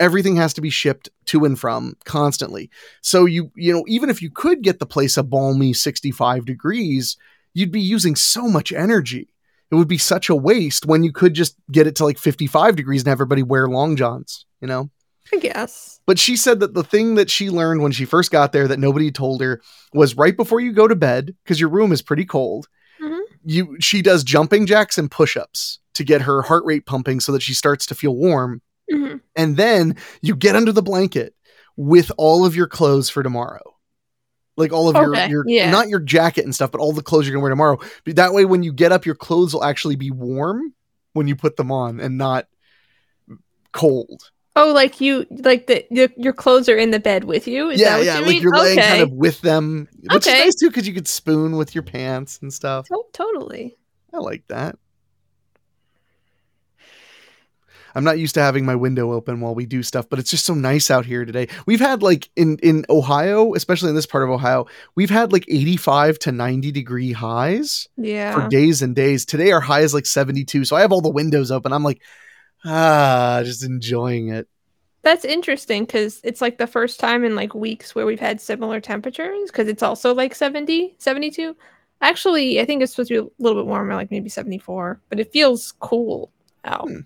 everything has to be shipped to and from constantly. So you you know even if you could get the place a balmy 65 degrees, you'd be using so much energy. It would be such a waste when you could just get it to like 55 degrees and everybody wear long johns, you know? I guess. But she said that the thing that she learned when she first got there that nobody told her was right before you go to bed because your room is pretty cold. Mhm. You she does jumping jacks and push-ups to get her heart rate pumping so that she starts to feel warm Mhm. and then you get under the blanket with all of your clothes for tomorrow. Like all of Okay, your, your yeah. not your jacket and stuff, but all the clothes you're gonna wear tomorrow. But that way, when you get up, your clothes will actually be warm when you put them on and not cold. Oh, like you, like the your, your clothes are in the bed with you. Is that yeah, what yeah, you like mean? you're laying okay. kind of with them, which Okay. is nice too because you could spoon with your pants and stuff. To- totally. I like that. I'm not used to having my window open while we do stuff, but it's just so nice out here today. We've had like in in Ohio, especially in this part of Ohio, we've had like 85 to 90 degree highs Yeah. for days and days. Today our high is like 72, so I have all the windows open. I'm like ah, just enjoying it. That's interesting because it's like the first time in like weeks where we've had similar temperatures because it's also like 70, 72. Actually, I think it's supposed to be a little bit warmer, like maybe 74, but it feels cool out. Hmm.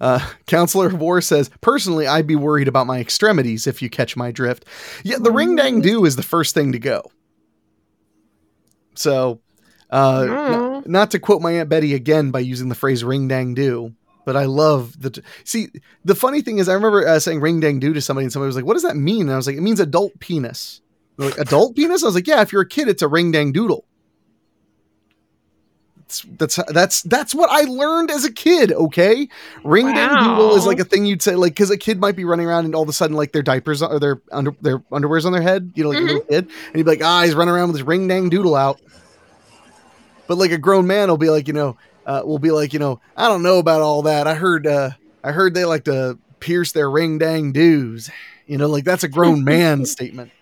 Uh, Counselor of War says, personally, I'd be worried about my extremities if you catch my drift. Yeah, the ring dang do is the first thing to go. So, uh, Mm. n- not to quote my Aunt Betty again by using the phrase ring dang do, but I love the. T- See, the funny thing is, I remember uh, saying ring dang do to somebody, and somebody was like, What does that mean? And I was like, It means adult penis. They're like, adult penis? I was like, Yeah, if you're a kid, it's a ring dang doodle. That's, that's that's that's what I learned as a kid. Okay, ring dang doodle is like a thing you'd say, like because a kid might be running around and all of a sudden like their diapers or their under their underwears on their head, you know, like a little kid, and you'd be like, ah, he's running around with his ring dang doodle out. But like a grown man will be like, you know, uh, will be like, you know, I don't know about all that. I heard, uh, I heard they like to pierce their ring dang doos. You know, like that's a grown man statement.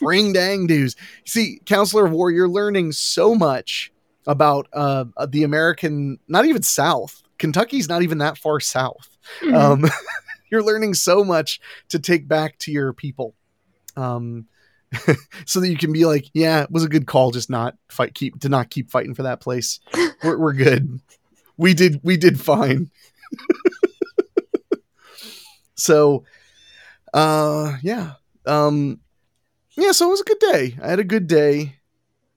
ring dang doos. See, Counselor of War, you're learning so much about uh, the American, not even South. Kentucky's not even that far south. Mhm. Um, you're learning so much to take back to your people. Um, so that you can be like, yeah, it was a good call, just not fight, keep to not keep fighting for that place. We're, we're good. We did, we did fine. so, uh, yeah, um, yeah. So it was a good day. I had a good day,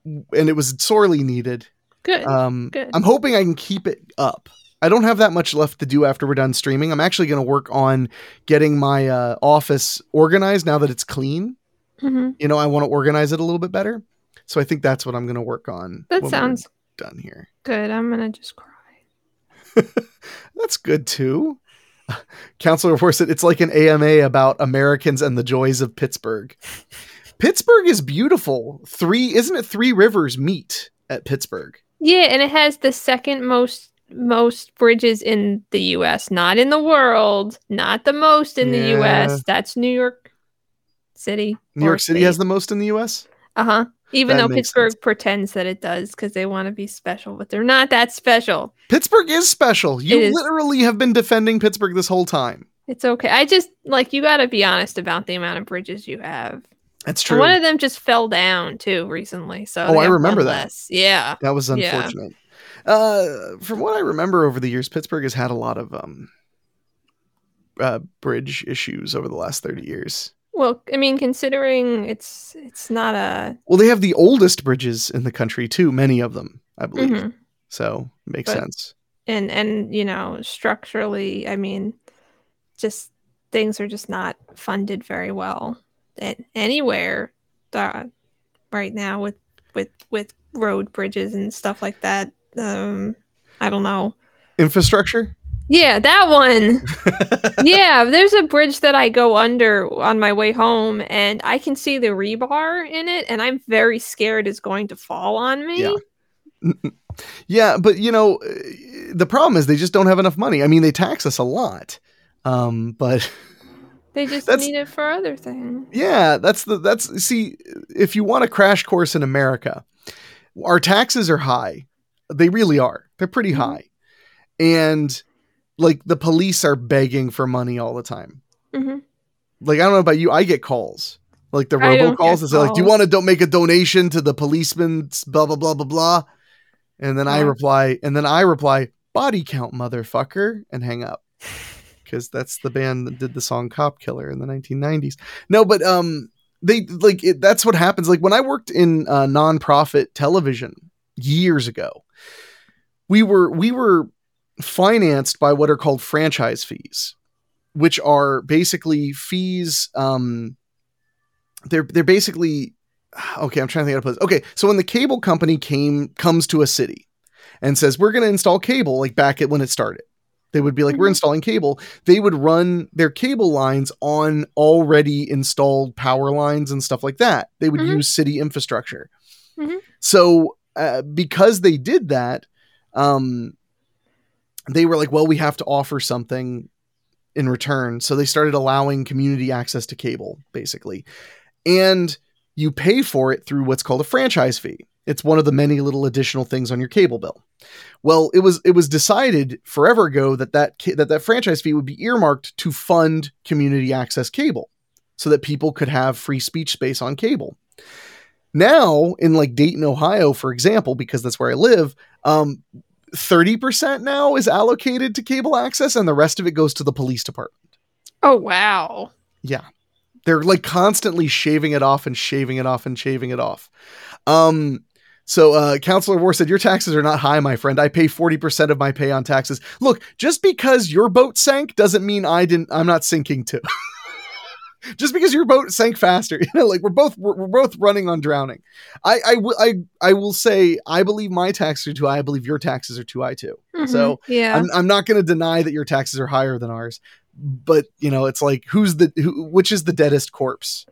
and it was sorely needed. Good. Um, Good. I'm hoping I can keep it up. I don't have that much left to do after we're done streaming. I'm actually going to work on getting my uh, office organized now that it's clean. Mhm. You know, I want to organize it a little bit better. So I think that's what I'm going to work on. That sounds done here. good. I'm gonna just cry. That's good too. Counselor said it's like an AMA about Americans and the joys of Pittsburgh. Pittsburgh is beautiful. Three, isn't it? Three rivers meet at Pittsburgh. Yeah, and it has the second most most bridges in the US, not in the world, not the most in the US. That's New York City. New York City has the most in the U.S. Uh-huh. Even That though Pittsburgh sense. pretends that it does because they want to be special, but they're not that special. Pittsburgh is special. You It is. literally have been defending Pittsburgh this whole time. It's okay. I just like you got to be honest about the amount of bridges you have. That's And true. one of them just fell down too recently. So Oh, I remember that. less. Yeah. that was Yeah. unfortunate. Uh, from what I remember over the years, Pittsburgh has had a lot of um, uh, bridge issues over the last thirty years. Well, I mean, considering it's it's not a Well, they have the oldest bridges in the country too. Many of them, I believe. Mhm. So makes But- sense. and and you know structurally i mean just things are just not funded very well anywhere uh, right now with with with road bridges and stuff like that um i don't know Infrastructure. yeah that one yeah there's a bridge that i go under on my way home and i can see the rebar in it and i'm very scared it's going to fall on me Yeah. Yeah, but you know, uh, the problem is they just don't have enough money. I mean, they tax us a lot, um, but they just That's- need it for other things yeah, that's the that's see, if you want a crash course in America, our taxes are high. They really are. They're pretty Mhm. high, and like the police are begging for money all the time. hmm Like I don't know about you, I get calls. Like the I don't robocalls get that say like, "Do you want to don't make a donation to the policeman's blah blah blah blah blah?" And then I reply, and then I reply, "Body count, motherfucker," and hang up because that's the band that did the song "Cop Killer" in the 1990s. No, but um, they like it, that's what happens. Like when I worked in uh, nonprofit television years ago, we were we were financed by what are called franchise fees, which are basically fees. Um, they're they're basically okay, I'm trying to think of a place. Okay, so when the cable company came comes to a city and says we're going to install cable, like back at when it started, they would be like, we're Mhm. installing cable. They would run their cable lines on already installed power lines and stuff like that. They would Mhm. use city infrastructure. Mhm. So uh, because they did that, um, they were like, well, we have to offer something in return. So they started allowing community access to cable, basically. And you pay for it through what's called a franchise fee. It's one of the many little additional things on your cable bill. Well, it was it was decided forever ago that that that that franchise fee would be earmarked to fund community access cable, so that people could have free speech space on cable. Now, in like Dayton, Ohio, for example, because that's where I live, um, 30% now is allocated to cable access, and the rest of it goes to the police department. Oh wow. Yeah. They're like constantly shaving it off and shaving it off and shaving it off. Um, so uh Counselor War said, Your taxes are not high, my friend. I pay 40% of my pay on taxes. Look, just because your boat sank doesn't mean I didn't I'm not sinking too. just because your boat sank faster, you know, like we're both we're, we're both running on drowning. I I will I I will say I believe my taxes are too high. I believe your taxes are too high too. So, Mhm. yeah. I'm, I'm not going to deny that your taxes are higher than ours, but you know, it's like who's the who, which is the deadest corpse?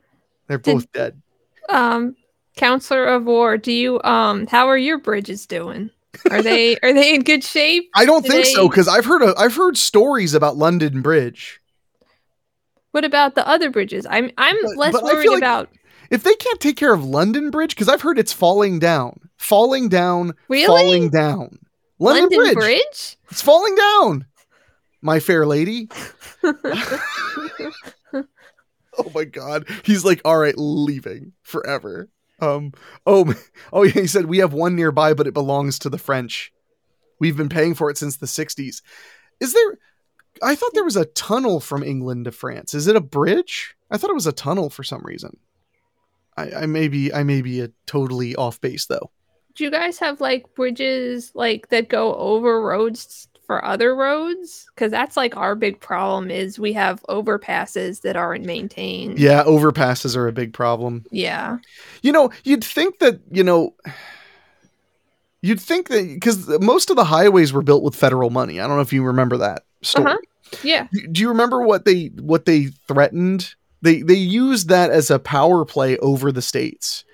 They're Did- both dead. um counselor of war do you um how are your bridges doing are they are they in good shape I don't do think so because I've heard a, I've heard stories about London Bridge. what about the other bridges i'm i'm But- less but worried like- about If they can't take care of London Bridge, because I've heard it's falling down, falling down, Really? falling down. London, london Bridge. bridge, it's falling down. My fair lady. Oh my god. He's like, all right, leaving forever. Um, oh, oh yeah, he said we have one nearby, but it belongs to the French. We've been paying for it since the 60s. Is there I thought there was a tunnel from England to France. Is it a bridge? I thought it was a tunnel for some reason. I, I may be I may be a totally off base though. do you guys have like bridges like that go over roads for other roads because that's like our big problem is we have overpasses that aren't maintained Yeah, overpasses are a big problem. yeah You know, you'd think that, you know, you'd think that because most of the highways were built with federal money. I don't know if you remember that story. Uh-huh. yeah Do- Do you remember what they what they threatened? They they used that as a power play over the states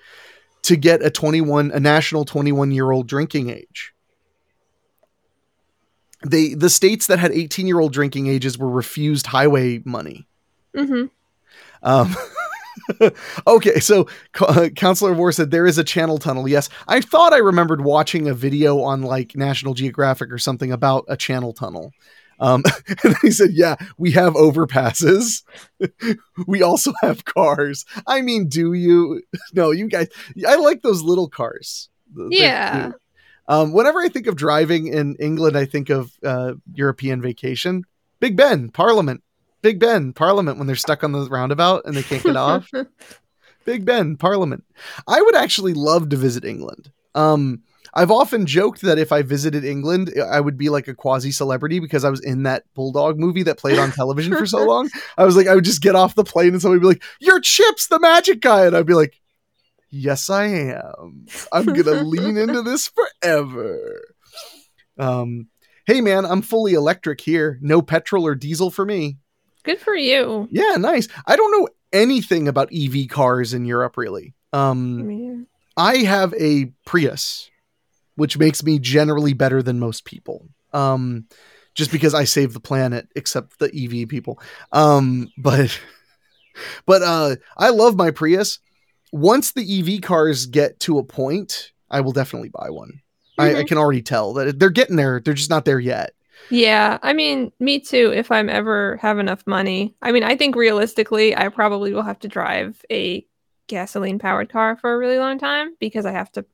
to get a 21 a national 21 year old drinking age. They the states that had 18 year old drinking ages were refused highway money. mm-hmm Um, okay, so uh, Counselor War said there is a channel tunnel. Yes, I thought I remembered watching a video on like National Geographic or something about a channel tunnel. Um, and he said, "Yeah, we have overpasses. we also have cars. I mean, do you? No, you guys. I like those little cars. They're Yeah. cute. Um, whenever I think of driving in England, I think of uh, European vacation. Big Ben, Parliament. Big Ben, Parliament, when they're stuck on the roundabout and they can't get off. Big Ben, Parliament. I would actually love to visit England. Um, I've often joked that if I visited England, I would be like a quasi celebrity because I was in that Bulldog movie that played on television for so long. I was like, I would just get off the plane and somebody would be like, You're Chips, the magic guy. And I'd be like, Yes, I am. I'm going to lean into this forever. Um, hey, man, I'm fully electric here. No petrol or diesel for me. Good for you. Yeah, nice. I don't know anything about EV cars in Europe, really. Um, I have a Prius, which makes me generally better than most people. Um, just because I save the planet, except the EV people. Um, but but uh, I love my Prius. Once the EV cars get to a point, I will definitely buy one. I, I Mhm. can already tell that they're getting there. They're just not there yet. yeah, I mean, me too. If I'm ever have enough money, I mean, I think realistically, I probably will have to drive a gasoline powered car for a really long time because I have to,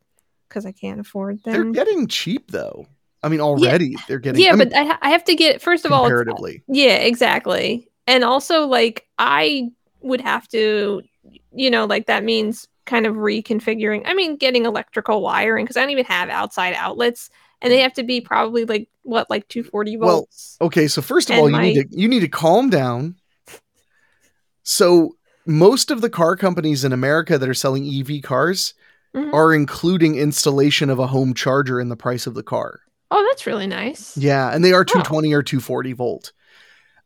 because I can't afford them. They're getting cheap though. I mean, already they're getting yeah, I mean, but I, ha- I have to get first of all, comparatively. Yeah, exactly. And also, like, I would have to, you know, like that means kind of reconfiguring. I mean, getting electrical wiring because I don't even have outside outlets, and they have to be probably like what, like 240 volts. Well. Okay, so first of And all, you my- need to you need to calm down. So most of the car companies in America that are selling EV cars Mhm. are including installation of a home charger in the price of the car. Oh, that's really nice. Yeah, and they are Oh. 220 or 240 volt.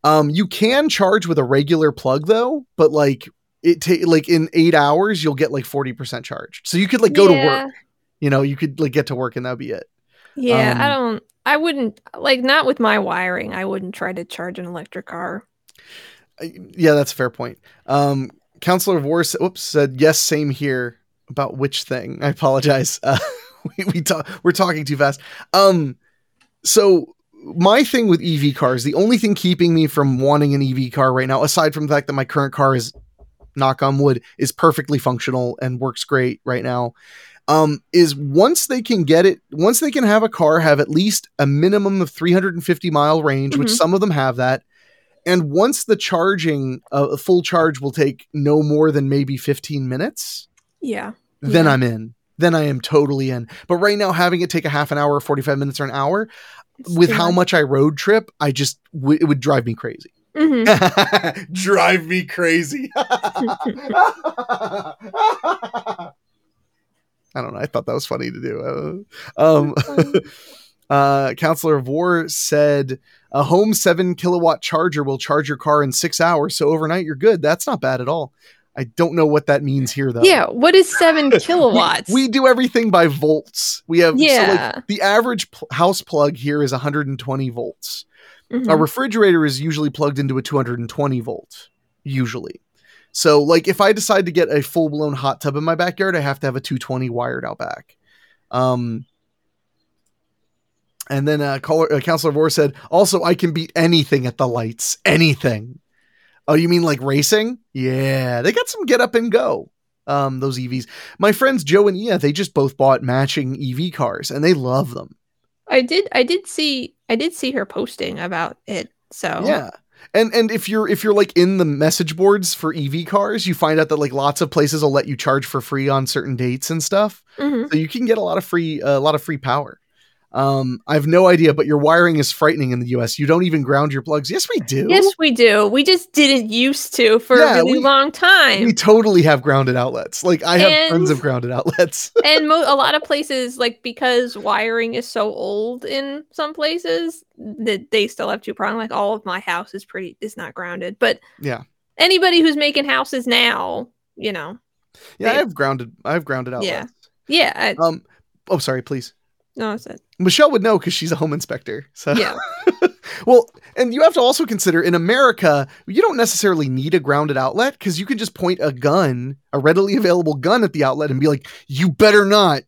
Um, you can charge with a regular plug though, but like it take like in eight hours you'll get like 40% charged. So you could like go to Yeah. work. You know, you could like get to work and that'd be it. Yeah, I Um, don't. I wouldn't like not with my wiring. I wouldn't try to charge an electric car. I- yeah, that's a fair point. Um, Counselor of War, whoops, said yes, same here. About which thing? I apologize. Uh, we we talk, we're talking too fast. Um, so my thing with EV cars, the only thing keeping me from wanting an EV car right now, aside from the fact that my current car is, knock on wood, is perfectly functional and works great right now, um, is once they can get it, once they can have a car have at least a minimum of 350 mile range, which Mhm. some of them have that, and once the charging, uh, a full charge will take no more than maybe 15 minutes, Yeah. then Yeah. I'm in. Then I am totally in. But right now, having it take a half an hour, 45 minutes, or an hour, It's with how much I road trip, I just, w- it would drive me crazy. Mhm. drive me crazy. I don't know. I thought that was funny to do. Uh, um, uh, Counselor of War said a home seven kilowatt charger will charge your car in six hours. So overnight, you're good. That's not bad at all. I don't know what that means here, though. Yeah. What is seven kilowatts? We, do everything by volts. We have so like Yeah. the average pl- house plug here is 120 volts. Mhm. A refrigerator is usually plugged into a 220 volt, usually. So, like, if I decide to get a full blown hot tub in my backyard, I have to have a 220 wired out back. Um, and then uh, caller, uh, Counselor Vor said, also, I can beat anything at the lights. Anything. Oh, you mean like racing? Yeah, they got some get up and go. Um, those EVs. My friends Joe and Ia, they just both bought matching EV cars and they love them. I did. I did see. I did see her posting about it. So Yeah. And and if you're if you're like in the message boards for EV cars, you find out that like lots of places will let you charge for free on certain dates and stuff. Mhm. So you can get a lot of free a lot of free power. Um, I have no idea, but your wiring is frightening in the US. You don't even ground your plugs. Yes, we do. Yes, we do. We just didn't used to for Yeah, a really we- long time. we totally have grounded outlets. Like I have And- tons of grounded outlets. and mo- a lot of places like because wiring is so old in some places that they still have two prong like all of my house is pretty is not grounded but Yeah. anybody who's making houses now you know yeah, I have grounded I have grounded outlets. Yeah. yeah I, Um oh sorry, please. No it's a, Michelle would know because she's a home inspector. So yeah well, and you have to also consider in America, you don't necessarily need a grounded outlet because you can just point a gun, a readily available gun at the outlet and be like, you better not.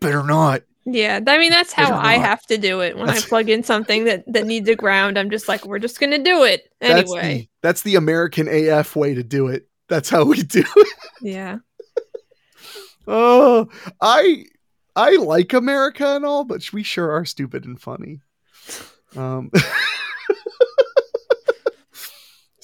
Better not. yeah i mean that's how i have to do it when i plug in something that that needs a ground i'm just like we're just gonna do it That's anyway the, that's the American AF way to do it. That's how we do it. yeah Oh, I I like America and all, but we sure are stupid and funny. Um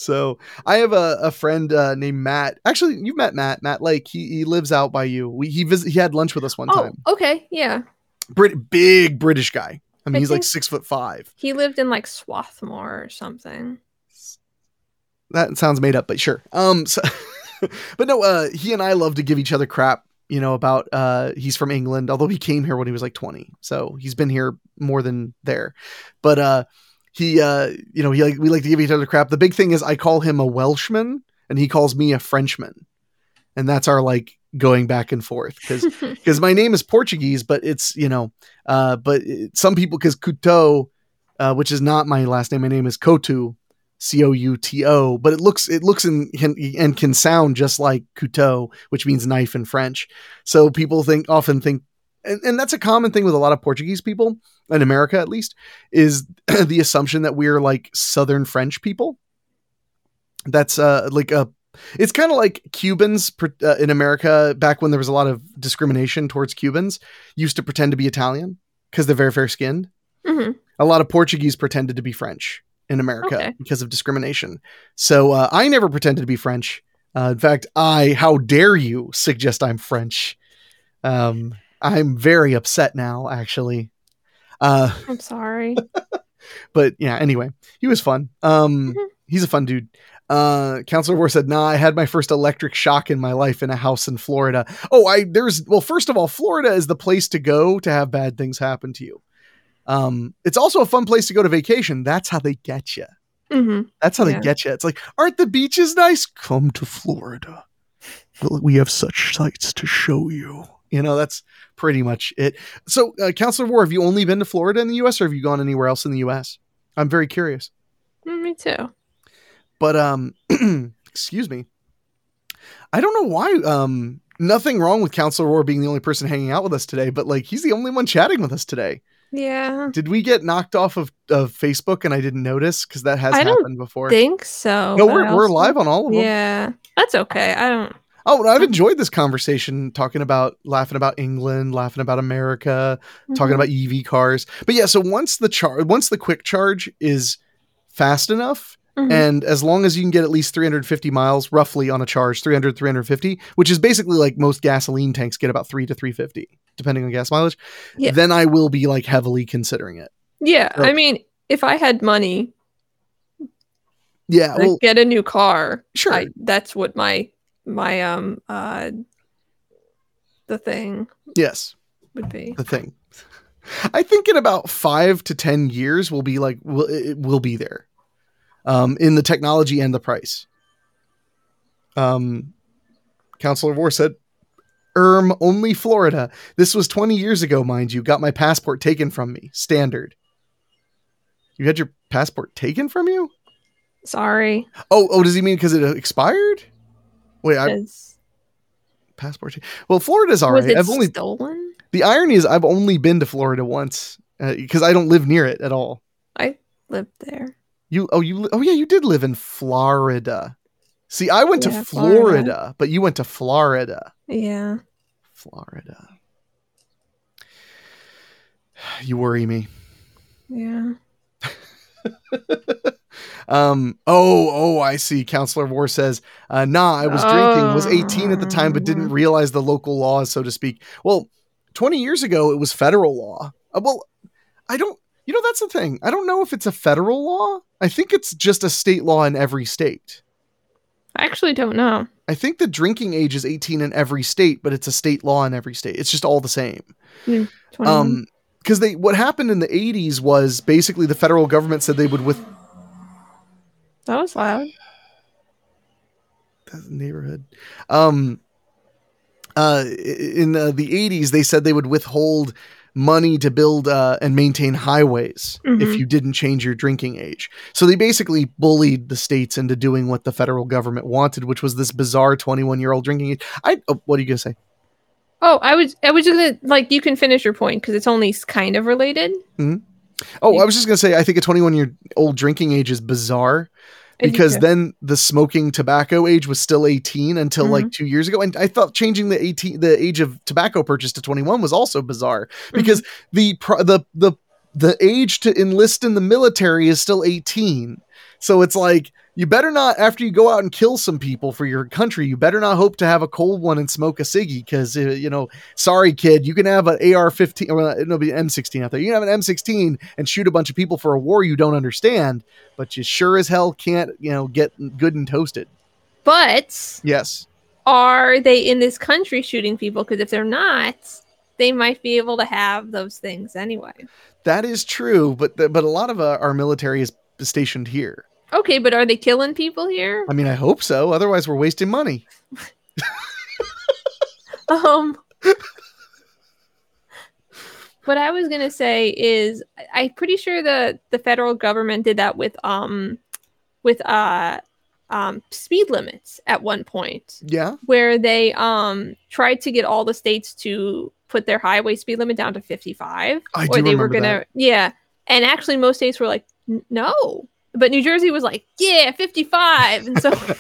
So I have a, a friend uh, named Matt. Actually, you've met Matt. Matt Lake. He, he lives out by you. We, he visit. He had lunch with us one oh time. okay yeah Brit- big British guy. I mean, I he's like six foot five. he lived in like swarthmore or something That sounds made up, but sure. Um, so, but no, uh, he and I love to give each other crap. You know about uh, he's from England, although he came here when he was like twenty, so he's been here more than there. But uh, he, uh, you know, he like we like to give each other crap. The big thing is I call him a Welshman, and he calls me a Frenchman, and that's our like going back and forth because because my name is Portuguese, but it's you know, uh, but it, some people because Couto, uh, which is not my last name, my name is Couto, C O U T O, but it looks it looks and can, and can sound just like Couteau, which means knife in French. So people think often think, and, and that's a common thing with a lot of Portuguese people in America, at least, is the assumption that we're like Southern French people. That's uh like a it's kind of like Cubans uh, in America back when there was a lot of discrimination towards Cubans used to pretend to be Italian because they're very fair skinned. Mhm. A lot of Portuguese pretended to be French in America Okay. because of discrimination. So uh, I never pretended to be French. Uh, in fact, I, how dare you suggest I'm French? Um, I'm very upset now, actually. Uh, i'm sorry but yeah, anyway, he was fun. Um, Mhm. he's a fun dude. Uh, Counselor War said, "Nah, I had my first electric shock in my life in a house in Florida. Oh, I there's well, first of all, Florida is the place to go to have bad things happen to you. Um, it's also a fun place to go to vacation. That's how they get you. hmm That's how Yeah. they get you. It's like, aren't the beaches nice? Come to Florida. We have such sights to show you. You know, that's pretty much it. So, uh, Counselor War, have you only been to Florida in the U.S. or have you gone anywhere else in the U.S.? I'm very curious. Mm, Me too. But um, excuse me. I don't know why. Um, nothing wrong with Counselor War being the only person hanging out with us today, but like he's the only one chatting with us today. Yeah. Did we get knocked off of, of Facebook and I didn't notice because that has I happened before? I think so. no, we're I we're live on all of them. Yeah. That's okay. I don't. Oh, I've enjoyed this conversation talking about laughing about England, laughing about America, talking Mhm. about EV cars. But yeah, so once the char once the quick charge is fast enough Mhm. and as long as you can get at least 350 miles roughly on a charge 300 350 which is basically like most gasoline tanks get about 3 to 350 depending on gas mileage Yeah. then i will be like heavily considering it Yeah. Or- I mean, if I had money yeah to well get a new car, sure I, that's what my my um uh the thing yes would be. the thing i think in about 5 to 10 years we'll be like we'll, it will be there um in the technology and the price. Um counselor war said erm only florida. This was 20 years ago mind you. Got my passport taken from me. Standard. You had your passport taken from you? Sorry. oh oh does he mean because it expired? Wait i passport well florida's all right. i've only stolen? the irony is i've only been to florida once because i don't live near it at all. I lived there. You oh you oh yeah you did live in Florida. See, I went Yeah, to Florida, Florida. but you went to Florida. Yeah. Florida. You worry me. Yeah. Um oh oh I see. Counselor War says, uh, "Nah, I was drinking. Was 18 at the time, but didn't Oh. realize the local laws, so to speak." Well, 20 years ago, it was federal law. Uh, well, I don't. You know, that's the thing. I don't know if it's a federal law. I think it's just a state law in every state. I actually don't know. I think the drinking age is 18 in every state, but it's a state law in every state. It's just all the same. 21. Um, because they what happened in the 80s was basically the federal government said they would with that was loud. the neighborhood. Um, uh, in uh, the 80s, they said they would withhold money to build uh, and maintain highways if Mhm. you didn't change your drinking age. So they basically bullied the states into doing what the federal government wanted, which was this bizarre 21 year old drinking age. I oh, what are you gonna say? Oh, I was I was just gonna like you can finish your point because it's only kind of related. Oh, I was just gonna say I think a 21 year old drinking age is bizarre because then the smoking tobacco age was still 18 until like two years ago, and I thought changing the 18 the age of tobacco purchase to 21 was also bizarre because the pro- the the the age to enlist in the military is still 18. So it's like you better not after you go out and kill some people for your country, you better not hope to have a cold one and smoke a ciggy because uh, you know, sorry kid, you can have an AR-15 or it'll be an M16 out there. You can have an M16 and shoot a bunch of people for a war you don't understand, but you sure as hell can't, you know, get good and toasted. but Yes. are they in this country shooting people? Because if they're not, they might be able to have those things anyway. That is true, but the, but a lot of uh, our military is stationed here. Okay, but are they killing people here? I mean, I hope so. Otherwise, we're wasting money. Um, what I was gonna say is, I'm pretty sure the the federal government did that with um, with uh, um, speed limits at one point, Yeah. where they um tried to get all the states to put their highway speed limit down to 55, I or do they were gonna, that. yeah, and actually most states were like, no, but New Jersey was like, yeah, 55, and so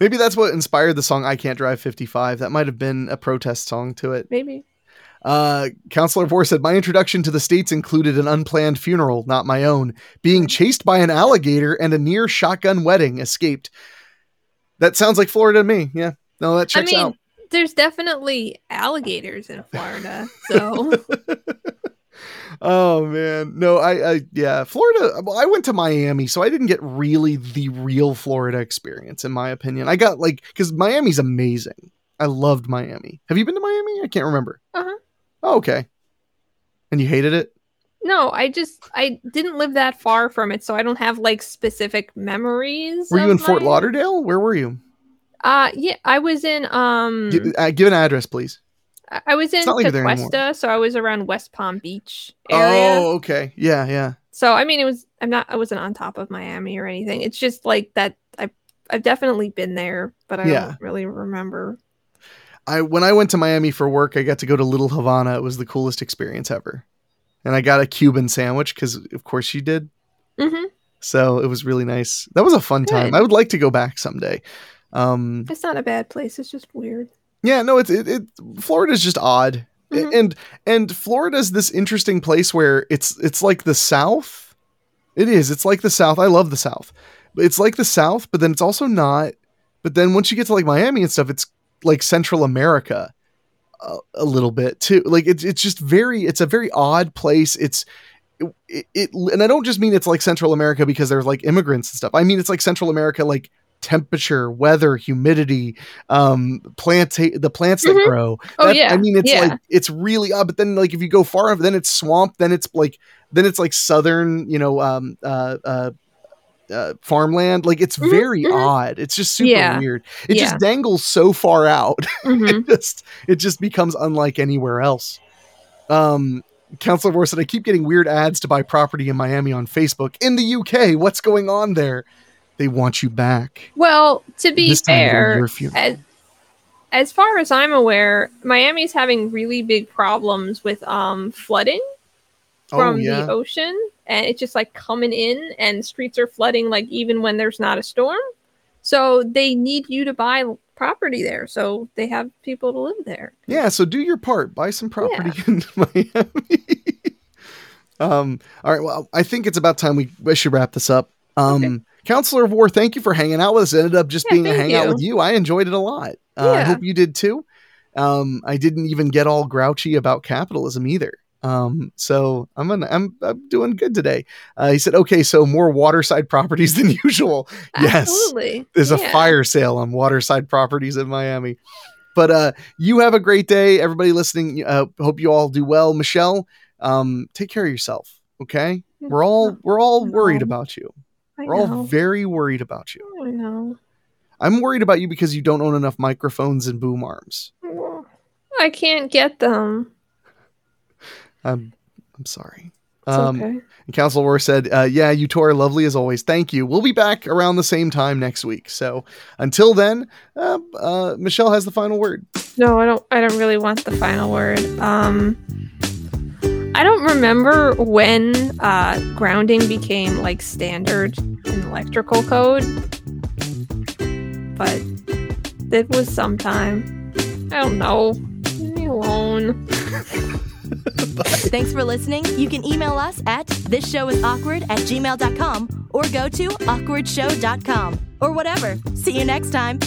Maybe that's what inspired the song I Can't Drive 55. That might have been a protest song to it. maybe. Uh, Counselor Vore said, My introduction to the States included an unplanned funeral, not my own. Being chased by an alligator and a near shotgun wedding escaped. That sounds like Florida to me. Yeah. No, that checks I mean, out. there's definitely alligators in Florida, so oh man, no, I, I, yeah, Florida. Well, I went to Miami, so I didn't get really the real Florida experience, in my opinion. I got like because Miami's amazing. I loved Miami. Have you been to Miami? I can't remember. Uh huh. Oh, okay. And you hated it? No, I just I didn't live that far from it, so I don't have like specific memories. Were you in Fort Lauderdale? Where were you? Uh yeah, I was in um Give, uh, give an address, please. I was in not like you're there anymore. Tequesta, so I was around West Palm Beach area. Oh, okay. Yeah, yeah. So I mean, it was I'm not I wasn't on top of Miami or anything. It's just like that. I I've definitely been there, but I Yeah. don't really remember. I when I went to Miami for work, I got to go to Little Havana. It was the coolest experience ever. And I got a Cuban sandwich because, of course, she did. hmm So it was really nice. That was a fun time. I would like to go back someday. Um, It's not a bad place. It's just weird. Yeah, no, it's it, it Florida's just odd. Mhm. And and Florida's this interesting place where it's it's like the South. It is. It's like the South. I love the South. But it's like the South, but then it's also not. But then once you get to like Miami and stuff, it's like Central America a, a little bit too. Like it's it's just very it's a very odd place. It's it, it and I don't just mean it's like Central America because there's like immigrants and stuff. I mean it's like Central America like temperature, weather, humidity, um plants the plants that Mhm. grow. Oh That- yeah. I mean, it's yeah. like it's really odd. But then, like, if you go far enough, then it's swamp. Then it's like then it's like southern, you know, um, uh, uh, uh, farmland. Like it's Mhm, very mhm. odd. It's just super Yeah, weird. It yeah. just dangles so far out. Mhm. it just it just becomes unlike anywhere else. Um. Counselor War said, I keep getting weird ads to buy property in Miami on Facebook. In the UK, what's going on there? They want you back. Well, to be This time it'll be fair, as, as far as I'm aware, Miami's having really big problems with um flooding from oh yeah. the ocean, and it's just like coming in, and streets are flooding like even when there's not a storm. So they need you to buy property there, so they have people to live there. Yeah, so do your part. Buy some property in Miami. um, all right, well, I think it's about time we I should wrap this up. Um, Okay. Counselor of War, thank you for hanging out with us. It ended up just Yeah, being a hangout you. with you. I enjoyed it a lot. Uh, I hope you did too. Um, I didn't even get all grouchy about capitalism either. Um, so I'm gonna, I'm I'm doing good today. Uh, he said, okay, so more waterside properties than usual. Yes Absolutely. there's a fire sale on waterside properties in Miami. But uh, you have a great day, everybody listening. Uh, hope you all do well. Michelle, um, take care of yourself. Okay, we're all we're all worried about you. I We're all very worried about you. I know. I'm worried about you because you don't own enough microphones and boom arms. I can't get them. I'm I'm sorry. It's Um, okay. And Council War said, uh, "Yeah, you two are lovely as always. Thank you. We'll be back around the same time next week. So until then, uh, uh, Michelle has the final word. No, I don't. I don't really want the final word. Um, I don't remember when uh, grounding became like standard in electrical code, but it was sometime. I don't know. Leave me alone. Thanks for listening. You can email us at thisshowis.awkward at gmail.com or go to awkwardshow.com or whatever. See you next time.